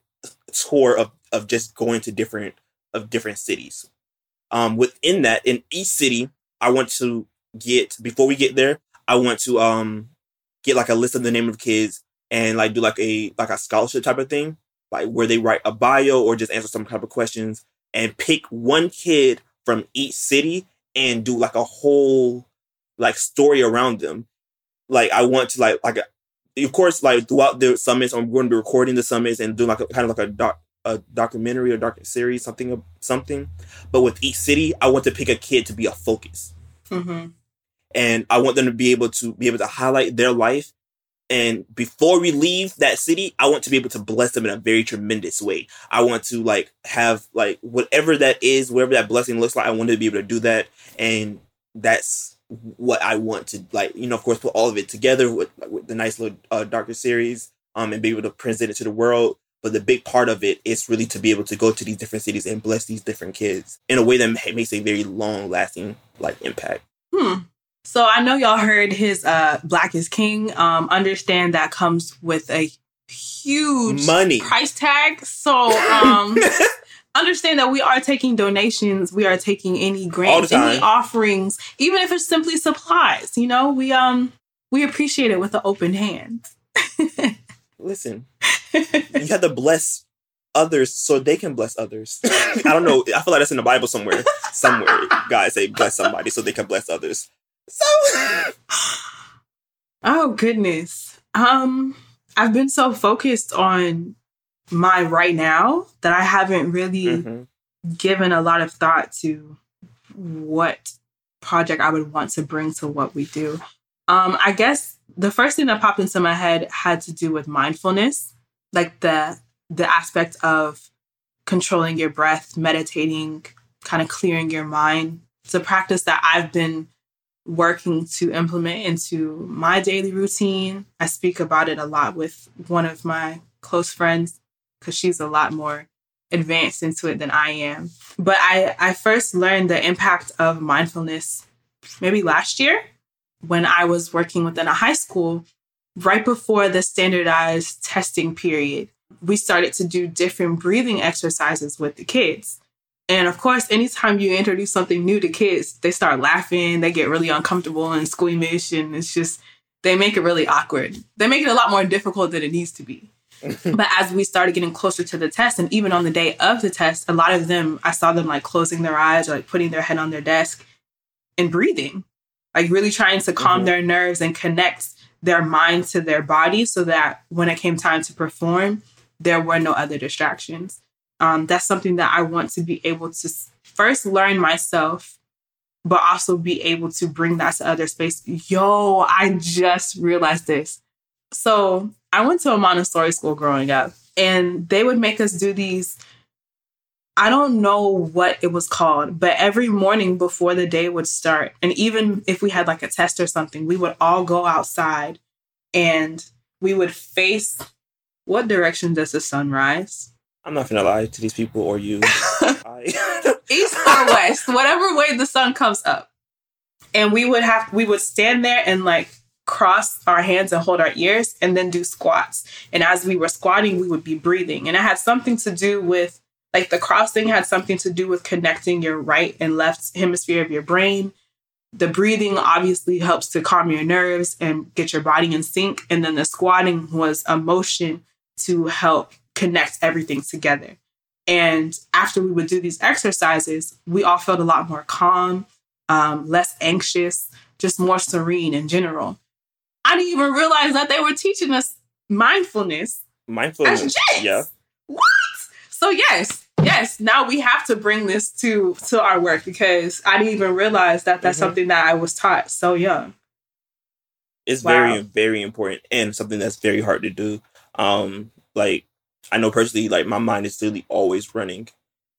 tour of of just going to different of different cities. Um within that, in each city, I want to get before we get there, I want to um get like a list of the name of kids and like do like a like a scholarship type of thing, like where they write a bio or just answer some type of questions and pick one kid from each city and do like a whole like story around them. Like I want to like like of course like throughout the summits I'm going to be recording the summits and doing like a kind of like a doc a documentary or doc series something something. But with each city, I want to pick a kid to be a focus. Mm-hmm. And I want them to be able to be able to highlight their life and before we leave that city, I want to be able to bless them in a very tremendous way. I want to like have like whatever that is, whatever that blessing looks like, I want to be able to do that. And that's what I want to like, you know, of course, put all of it together with, with the nice little uh, darker series, um, and be able to present it to the world. But the big part of it is really to be able to go to these different cities and bless these different kids in a way that makes a very long lasting like impact. Hmm. So I know y'all heard his uh Black is King. Um understand that comes with a huge money price tag. So um understand that we are taking donations, we are taking any grants, any offerings, even if it's simply supplies, you know, we um we appreciate it with an open hand. Listen. You have to bless others so they can bless others. I don't know. I feel like that's in the Bible somewhere. Somewhere, guys say bless somebody so they can bless others. So Oh goodness. Um I've been so focused on my right now that I haven't really mm-hmm. given a lot of thought to what project I would want to bring to what we do. Um I guess the first thing that popped into my head had to do with mindfulness, like the the aspect of controlling your breath, meditating, kind of clearing your mind. It's a practice that I've been working to implement into my daily routine. I speak about it a lot with one of my close friends because she's a lot more advanced into it than I am. But I, I first learned the impact of mindfulness maybe last year when I was working within a high school right before the standardized testing period. We started to do different breathing exercises with the kids. And of course, anytime you introduce something new to kids, they start laughing, they get really uncomfortable and squeamish, and it's just, they make it really awkward. They make it a lot more difficult than it needs to be. but as we started getting closer to the test, and even on the day of the test, a lot of them, I saw them like closing their eyes or like putting their head on their desk and breathing, like really trying to calm mm-hmm. their nerves and connect their mind to their body so that when it came time to perform, there were no other distractions um, that's something that I want to be able to first learn myself, but also be able to bring that to other space. Yo, I just realized this. So I went to a Montessori school growing up, and they would make us do these. I don't know what it was called, but every morning before the day would start, and even if we had like a test or something, we would all go outside and we would face what direction does the sun rise? I'm not gonna lie to these people or you. East or west, whatever way the sun comes up. And we would have we would stand there and like cross our hands and hold our ears and then do squats. And as we were squatting, we would be breathing. And it had something to do with like the crossing had something to do with connecting your right and left hemisphere of your brain. The breathing obviously helps to calm your nerves and get your body in sync. And then the squatting was a motion to help connect everything together. And after we would do these exercises, we all felt a lot more calm, um, less anxious, just more serene in general. I didn't even realize that they were teaching us mindfulness. Mindfulness. Yeah. What? So, yes, yes, now we have to bring this to to our work because I didn't even realize that that's Mhm. something that I was taught so young. It's Wow. very, very important and something that's very hard to do. Um, like I know personally, like my mind is literally always running.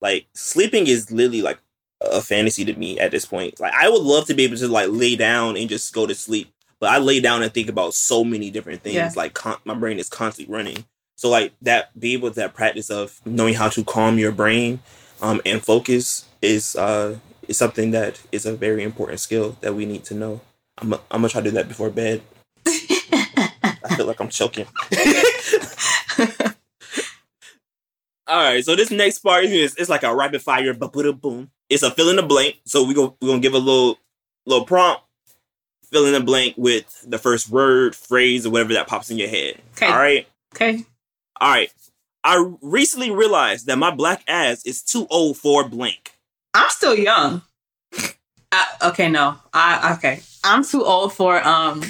Like sleeping is literally like a fantasy to me at this point. Like I would love to be able to like lay down and just go to sleep, but I lay down and think about so many different things. Yeah. Like con- my brain is constantly running. So like that, be able that practice of knowing how to calm your brain, um, and focus is uh is something that is a very important skill that we need to know. I'm I'm gonna try to do that before bed. I feel like I'm choking. All right, so this next part is it's like a rapid fire, but boom. It's a fill in the blank. So we go we're gonna give a little little prompt, fill in the blank with the first word, phrase, or whatever that pops in your head. Okay. All right, Okay. All right. I recently realized that my black ass is too old for blank. I'm still young. I, okay, no. I okay. I'm too old for um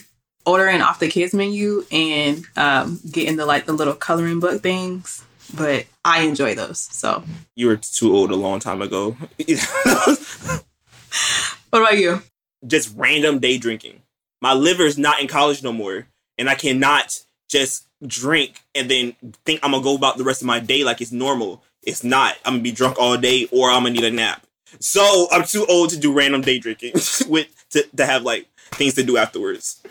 ordering off the kids menu and um getting the like the little coloring book things, but I enjoy those. So, You were too old a long time ago. what about you? just random day drinking. My liver's not in college no more, and I cannot just drink and then think I'm gonna go about the rest of my day like it's normal. It's not. I'm gonna be drunk all day, or I'm gonna need a nap. So I'm too old to do random day drinking with to, to have like things to do afterwards.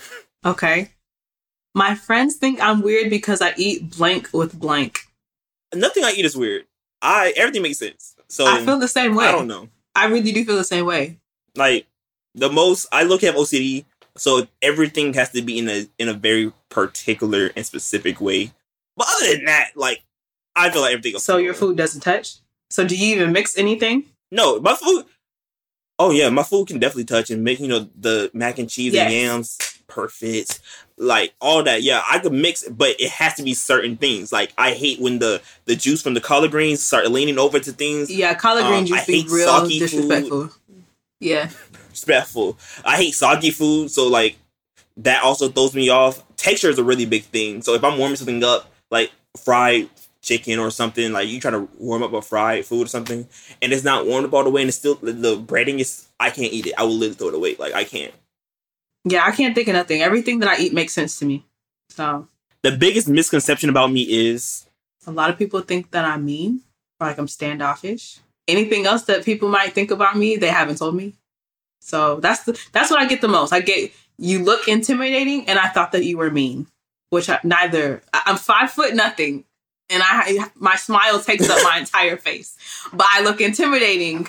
Okay. My friends think I'm weird because I eat blank with blank. Nothing I eat is weird. I everything makes sense. So I feel the same way. I don't know. I really do feel the same way. like the most I look at OCD, so everything has to be in a in a very particular and specific way. But other than that, like I feel like everything. So your food doesn't touch? So do you even mix anything? No, my food. Oh yeah, my food can definitely touch and make you know the mac and cheese and yams perfect, like all that. Yeah, I could mix, but it has to be certain things. Like I hate when the the juice from the collard greens start leaning over to things. Yeah, collard Um, green I juice be real disrespectful. Yeah. Respectful. I hate soggy food, so like that also throws me off. Texture is a really big thing. So if I'm warming something up, like fried chicken or something, like you try to warm up a fried food or something, and it's not warmed up all the way, and it's still the, the breading is, I can't eat it. I will literally throw it away. Like I can't. Yeah, I can't think of nothing. Everything that I eat makes sense to me. So The biggest misconception about me is a lot of people think that I'm mean or like I'm standoffish. Anything else that people might think about me, they haven't told me. So that's the that's what I get the most. I get you look intimidating, and I thought that you were mean, which I, neither. I'm five foot nothing, and I my smile takes up my entire face, but I look intimidating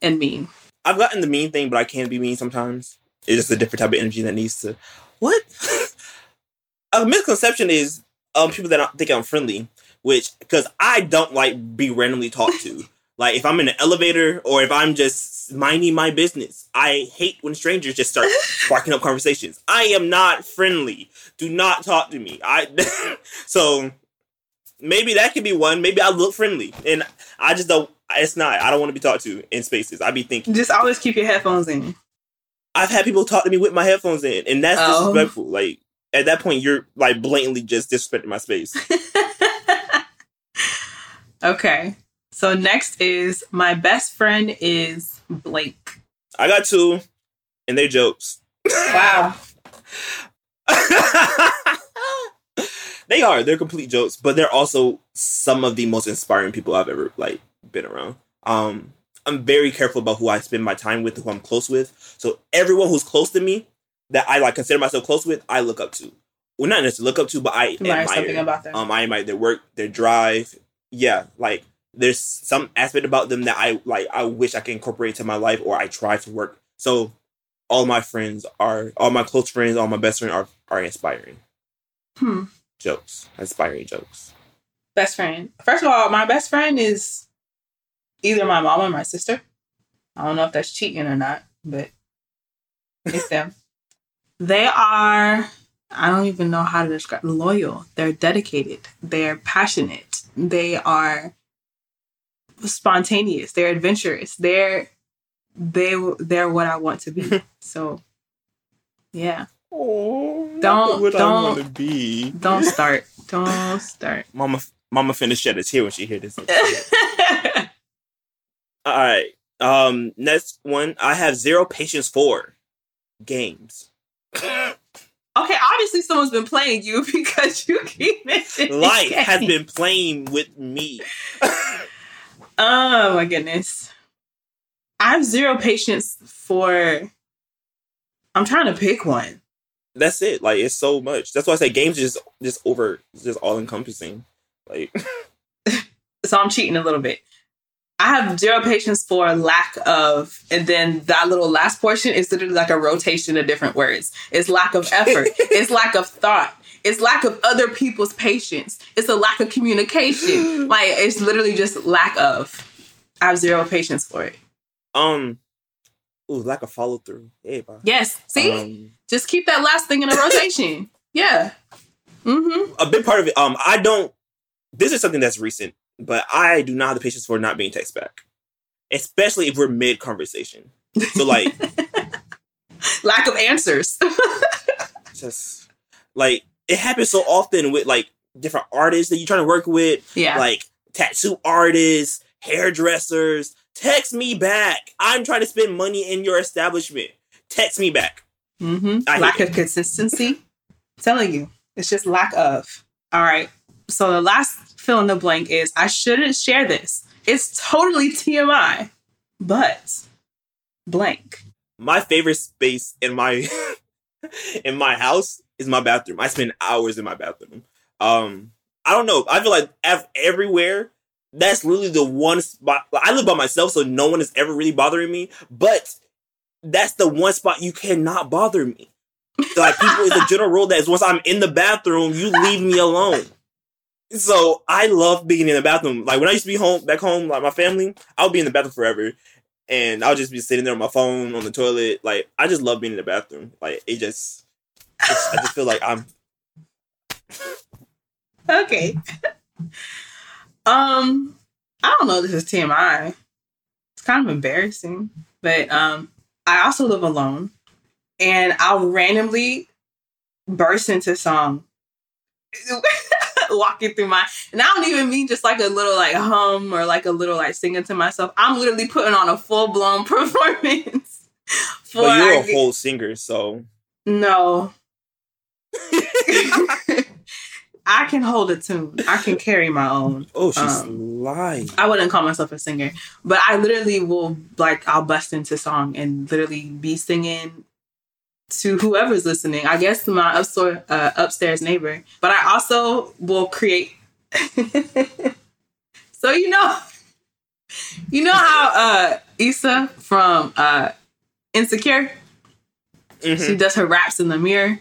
and mean. I've gotten the mean thing, but I can be mean sometimes. It's just a different type of energy that needs to. What? a misconception is um people that think I'm friendly, which because I don't like be randomly talked to. Like if I'm in an elevator or if I'm just minding my business, I hate when strangers just start sparking up conversations. I am not friendly. Do not talk to me. I so maybe that could be one. Maybe I look friendly, and I just don't. It's not. I don't want to be talked to in spaces. I be thinking. Just always keep your headphones in. I've had people talk to me with my headphones in, and that's Oh. disrespectful. Like at that point, you're like blatantly just disrespecting my space. okay. So next is my best friend is Blake. I got two, and they're jokes. Wow. they are. They're complete jokes, but they're also some of the most inspiring people I've ever like been around. Um, I'm very careful about who I spend my time with, who I'm close with. So everyone who's close to me that I like consider myself close with, I look up to. Well, not necessarily look up to, but I Learn admire. something about them. Um, I admire their work, their drive. Yeah, like there's some aspect about them that I like. I wish I could incorporate to my life, or I try to work. So, all my friends are, all my close friends, all my best friends are are inspiring hmm. jokes, inspiring jokes. Best friend. First of all, my best friend is either my mom or my sister. I don't know if that's cheating or not, but it's them. They are, I don't even know how to describe loyal. They're dedicated. They're passionate. They are spontaneous. They're adventurous. They're they they're what I want to be. so yeah. Oh, Don't- what don't- I want to be. Don't start. Don't start. Mama, Mama finished shed a tear when she heard this. All right. Um, next one, I have zero patience for games. okay, obviously someone's been playing you because you keep mentioning Life has been playing with me. Oh my goodness. I have zero patience for. I'm trying to pick one. That's it. Like it's so much. That's why I say games is just just over, just all encompassing. Like So I'm cheating a little bit. I have zero patience for lack of, and then that little last portion is literally like a rotation of different words. It's lack of effort. it's lack of thought. It's lack of other people's patience. It's a lack of communication. Like it's literally just lack of. I have zero patience for it. um, ooh, lack of follow through. Hey. Yes. See, Um, just keep that last thing in a rotation. yeah. Mm-hmm. a big part of it. Um, I don't. This is something that's recent, but I do not have the patience for not being text back, especially if we're mid conversation. So like, Lack of answers. just like it happens so often with like different artists that you're trying to work with, yeah. like tattoo artists, hairdressers. Text me back. I'm trying to spend money in your establishment. Text me back. Mm-hmm. Lack it. of consistency. telling you, it's just lack of. All right. So the last fill in the blank is I shouldn't share this. It's totally TMI, but blank. My favorite space in my in my house is my bathroom. I spend hours in my bathroom. Um, I don't know. I feel like ev- everywhere that's literally the one spot. I live by myself, so no one is ever really bothering me. But that's the one spot you cannot bother me. Like people, it's a general rule that is once I'm in the bathroom, you leave me alone. So I love being in the bathroom. Like when I used to be home, back home, like my family, I would be in the bathroom forever, and I'll just be sitting there on my phone on the toilet. Like I just love being in the bathroom. Like it just, it's, I just feel like I'm. Okay. um, I don't know this is TMI. It's kind of embarrassing, but um, I also live alone, and I'll randomly burst into song, walking through my, and I don't even mean just like a little like hum or like a little like singing to myself. I'm literally putting on a full blown performance. For But you're I a whole singer, so no. I can hold a tune. I can carry my own. oh, she's Um, lying. I wouldn't call myself a singer, but I literally will like I'll bust into song and literally be singing to whoever's listening. I guess to my upstairs uh, upstairs neighbor, but I also will create. so you know, you know how uh Issa from uh Insecure Mhm. she does her raps in the mirror.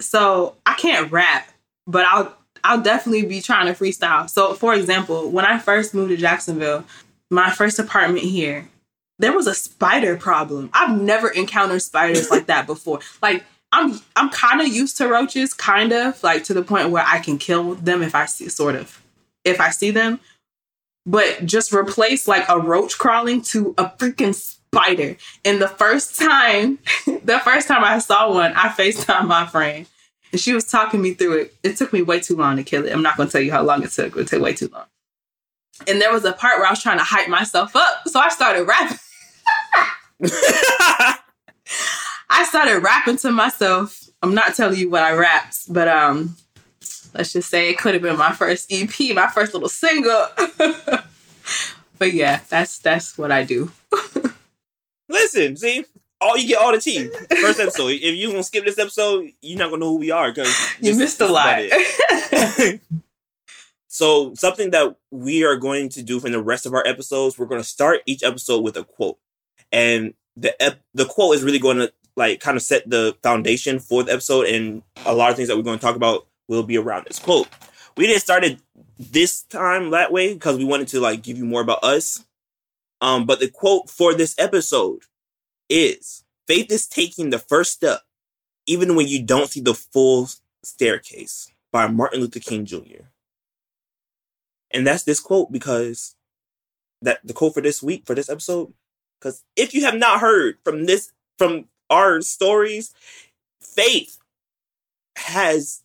So I can't rap, but I'll I'll definitely be trying to freestyle. So for example, when I first moved to Jacksonville, my first apartment here, there was a spider problem. I've never encountered spiders like that before. Like I'm I'm kind of used to roaches, kind of like to the point where I can kill them if I see sort of if I see them. But just replace like a roach crawling to a freaking spider. And the first time, the first time I saw one, I FaceTime my friend. And she was talking me through it. It took me way too long to kill it. I'm not going to tell you how long it took. It took way too long. And there was a part where I was trying to hype myself up. So I started rapping. I started rapping to myself. I'm not telling you what I rapped, but um, let's just say it could have been my first EP, my first little single. but yeah, that's that's what I do. Listen, see, all you get all the tea. First episode. if you gonna skip this episode, you're not gonna know who we are because You missed a lot. so something that we are going to do from the rest of our episodes, we're going to start each episode with a quote, and the ep- the quote is really going to like kind of set the foundation for the episode, and a lot of things that we're going to talk about will be around this quote. We didn't start it this time that way because we wanted to like give you more about us. Um, but the quote for this episode is faith is taking the first step even when you don't see the full staircase by Martin Luther King Jr. And that's this quote because that the quote for this week for this episode because if you have not heard from this from our stories faith has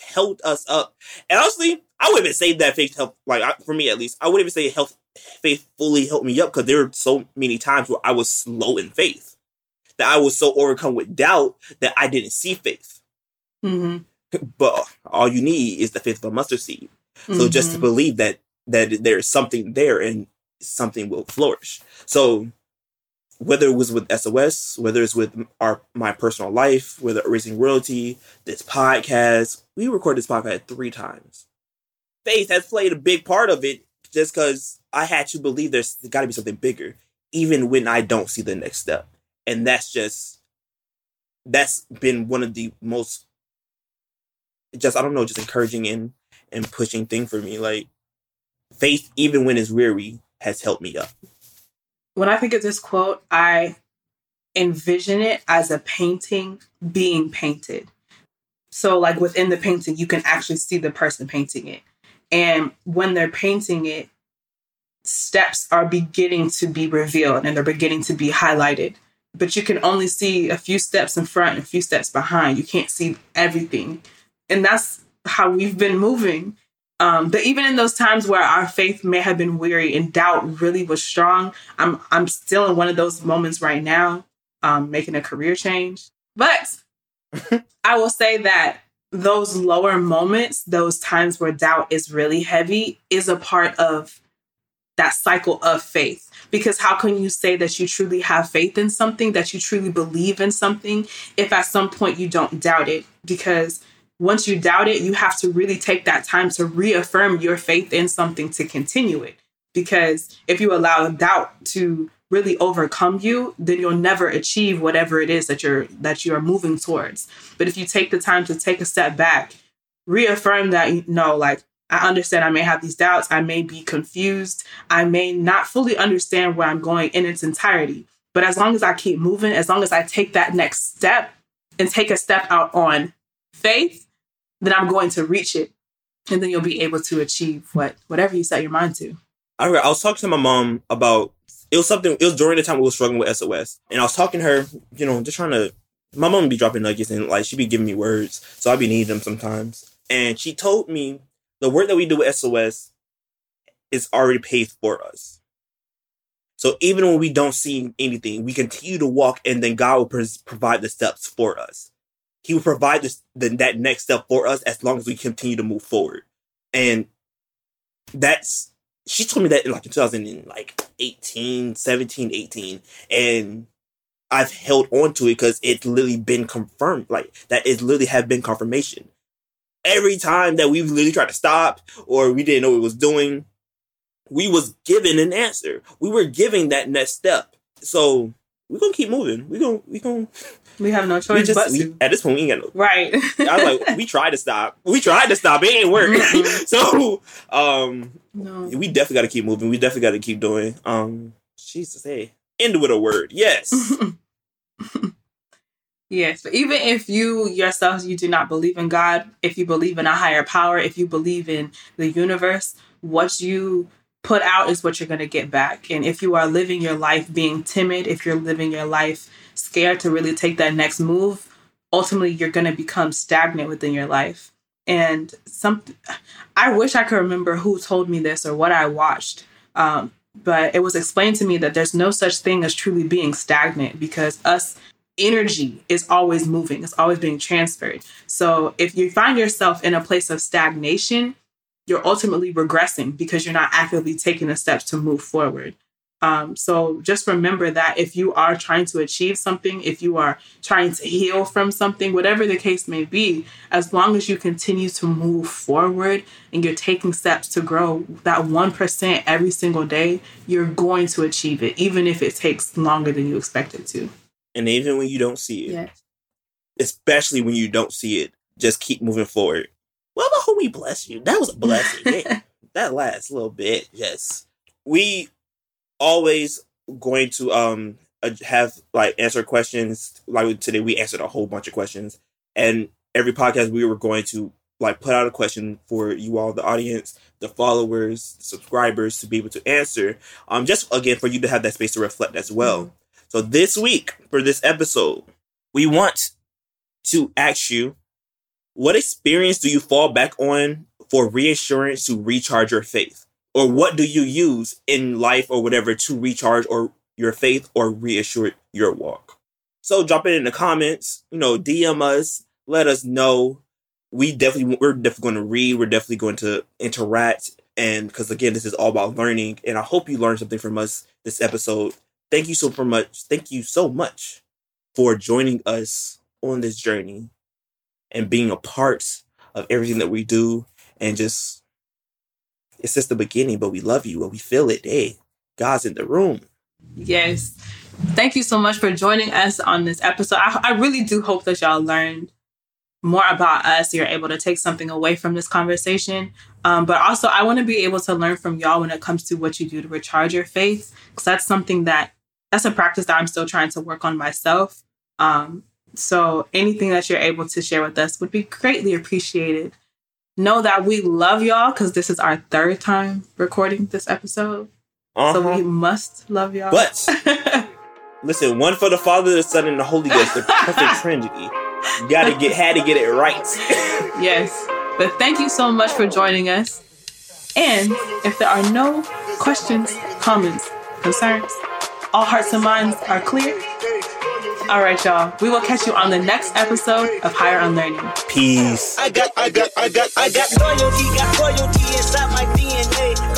held us up and honestly I wouldn't even say that faith helped. Like for me, at least, I wouldn't even say health faith fully helped me up because there were so many times where I was slow in faith, that I was so overcome with doubt that I didn't see faith. Mm-hmm. But all you need is the faith of a mustard seed. So just to Mhm. believe that that there is something there and something will flourish. So whether it was with SOS, whether it's with our my personal life, whether raising royalty, this podcast, we recorded this podcast three times. Faith has played a big part of it just because I had to believe there's got to be something bigger, even when I don't see the next step. And that's just that's been one of the most just I don't know, just encouraging and and pushing thing for me. Like faith, even when it's weary, has helped me up. When I think of this quote, I envision it as a painting being painted. So, like within the painting, you can actually see the person painting it. And when they're painting it, steps are beginning to be revealed and they're beginning to be highlighted. But you can only see a few steps in front and a few steps behind. You can't see everything. And that's how we've been moving. Um, but even in those times where our faith may have been weary and doubt really was strong, I'm I'm still in one of those moments right now, um, making a career change. But I will say that those lower moments, those times where doubt is really heavy, is a part of that cycle of faith. Because how can you say that you truly have faith in something, that you truly believe in something, if at some point you don't doubt it? Because once you doubt it, you have to really take that time to reaffirm your faith in something to continue it. Because if you allow doubt to really overcome you, then you'll never achieve whatever it is that you're that you are moving towards. But if you take the time to take a step back, reaffirm that you know, like I understand I may have these doubts, I may be confused, I may not fully understand where I'm going in its entirety. But as long as I keep moving, as long as I take that next step and take a step out on faith, then I'm going to reach it. And then you'll be able to achieve what whatever you set your mind to. I, I was talking to my mom about it was something. It was during the time we were struggling with SOS, and I was talking to her. You know, just trying to. My mom would be dropping nuggets and like she'd be giving me words, so I'd be needing them sometimes. And she told me the work that we do with SOS is already paid for us. So even when we don't see anything, we continue to walk, and then God will pres- provide the steps for us. He will provide this, the, that next step for us as long as we continue to move forward. And that's she told me that in like 2018 17 18 and i've held on to it because it's literally been confirmed like that it literally have been confirmation every time that we've literally tried to stop or we didn't know what it was doing we was given an answer we were giving that next step so we're gonna keep moving we're gonna we gonna We have no we choice just but we, at this point we ain't got no Right. I was like, we tried to stop. We tried to stop. It ain't work. So, um, no. we definitely got to keep moving. We definitely got to keep doing. Um, Jesus, hey, end with a word. Yes. Yes, but even if you yourself you do not believe in God, if you believe in a higher power, if you believe in the universe, what you put out is what you're going to get back. And if you are living your life being timid, if you're living your life scared to really take that next move, ultimately you're going to become stagnant within your life. And some I wish I could remember who told me this or what I watched. Um, but it was explained to me that there's no such thing as truly being stagnant because us energy is always moving, it's always being transferred. So if you find yourself in a place of stagnation, you're ultimately regressing because you're not actively taking the steps to move forward. Um, so just remember that if you are trying to achieve something, if you are trying to heal from something, whatever the case may be, as long as you continue to move forward and you're taking steps to grow that 1% every single day, you're going to achieve it, even if it takes longer than you expect it to. And even when you don't see it, Yes. especially when you don't see it, just keep moving forward. Well, the we bless you. That was a blessing. yeah. That last little bit, yes. We always going to um have like answer questions. Like today, we answered a whole bunch of questions, and every podcast we were going to like put out a question for you all, the audience, the followers, the subscribers, to be able to answer. Um, just again for you to have that space to reflect as well. So this week for this episode, we want to ask you what experience do you fall back on for reassurance to recharge your faith? Or what do you use in life or whatever to recharge or your faith or reassure your walk? So drop it in the comments, you know, DM us, let us know. We definitely we're definitely going to read, we're definitely going to interact and because again, this is all about learning, and I hope you learned something from us this episode. Thank you so much. Thank you so much for joining us on this journey and being a part of everything that we do. And just, it's just the beginning, but we love you and we feel it. Hey, God's in the room. Yes. Thank you so much for joining us on this episode. I, I really do hope that y'all learned more about us, you're able to take something away from this conversation. Um, but also, I want to be able to learn from y'all when it comes to what you do to recharge your faith, because that's something that that's a practice that I'm still trying to work on myself. Um, so anything that you're able to share with us would be greatly appreciated. Know that we love y'all because this is our third time recording this episode. Uh-huh. So we uh-huh. must love y'all. But listen, one for the Father, the Son, and the Holy Ghost, the perfect Trinity. You gotta get had to get it right. yes. But thank you so much for joining us. And if there are no questions, comments, concerns, all hearts and minds are clear. All right, y'all. We will catch you on the next episode of Higher Unlearning. Peace. I got, I got, I got, I got loyalty, got royalty inside my DNA.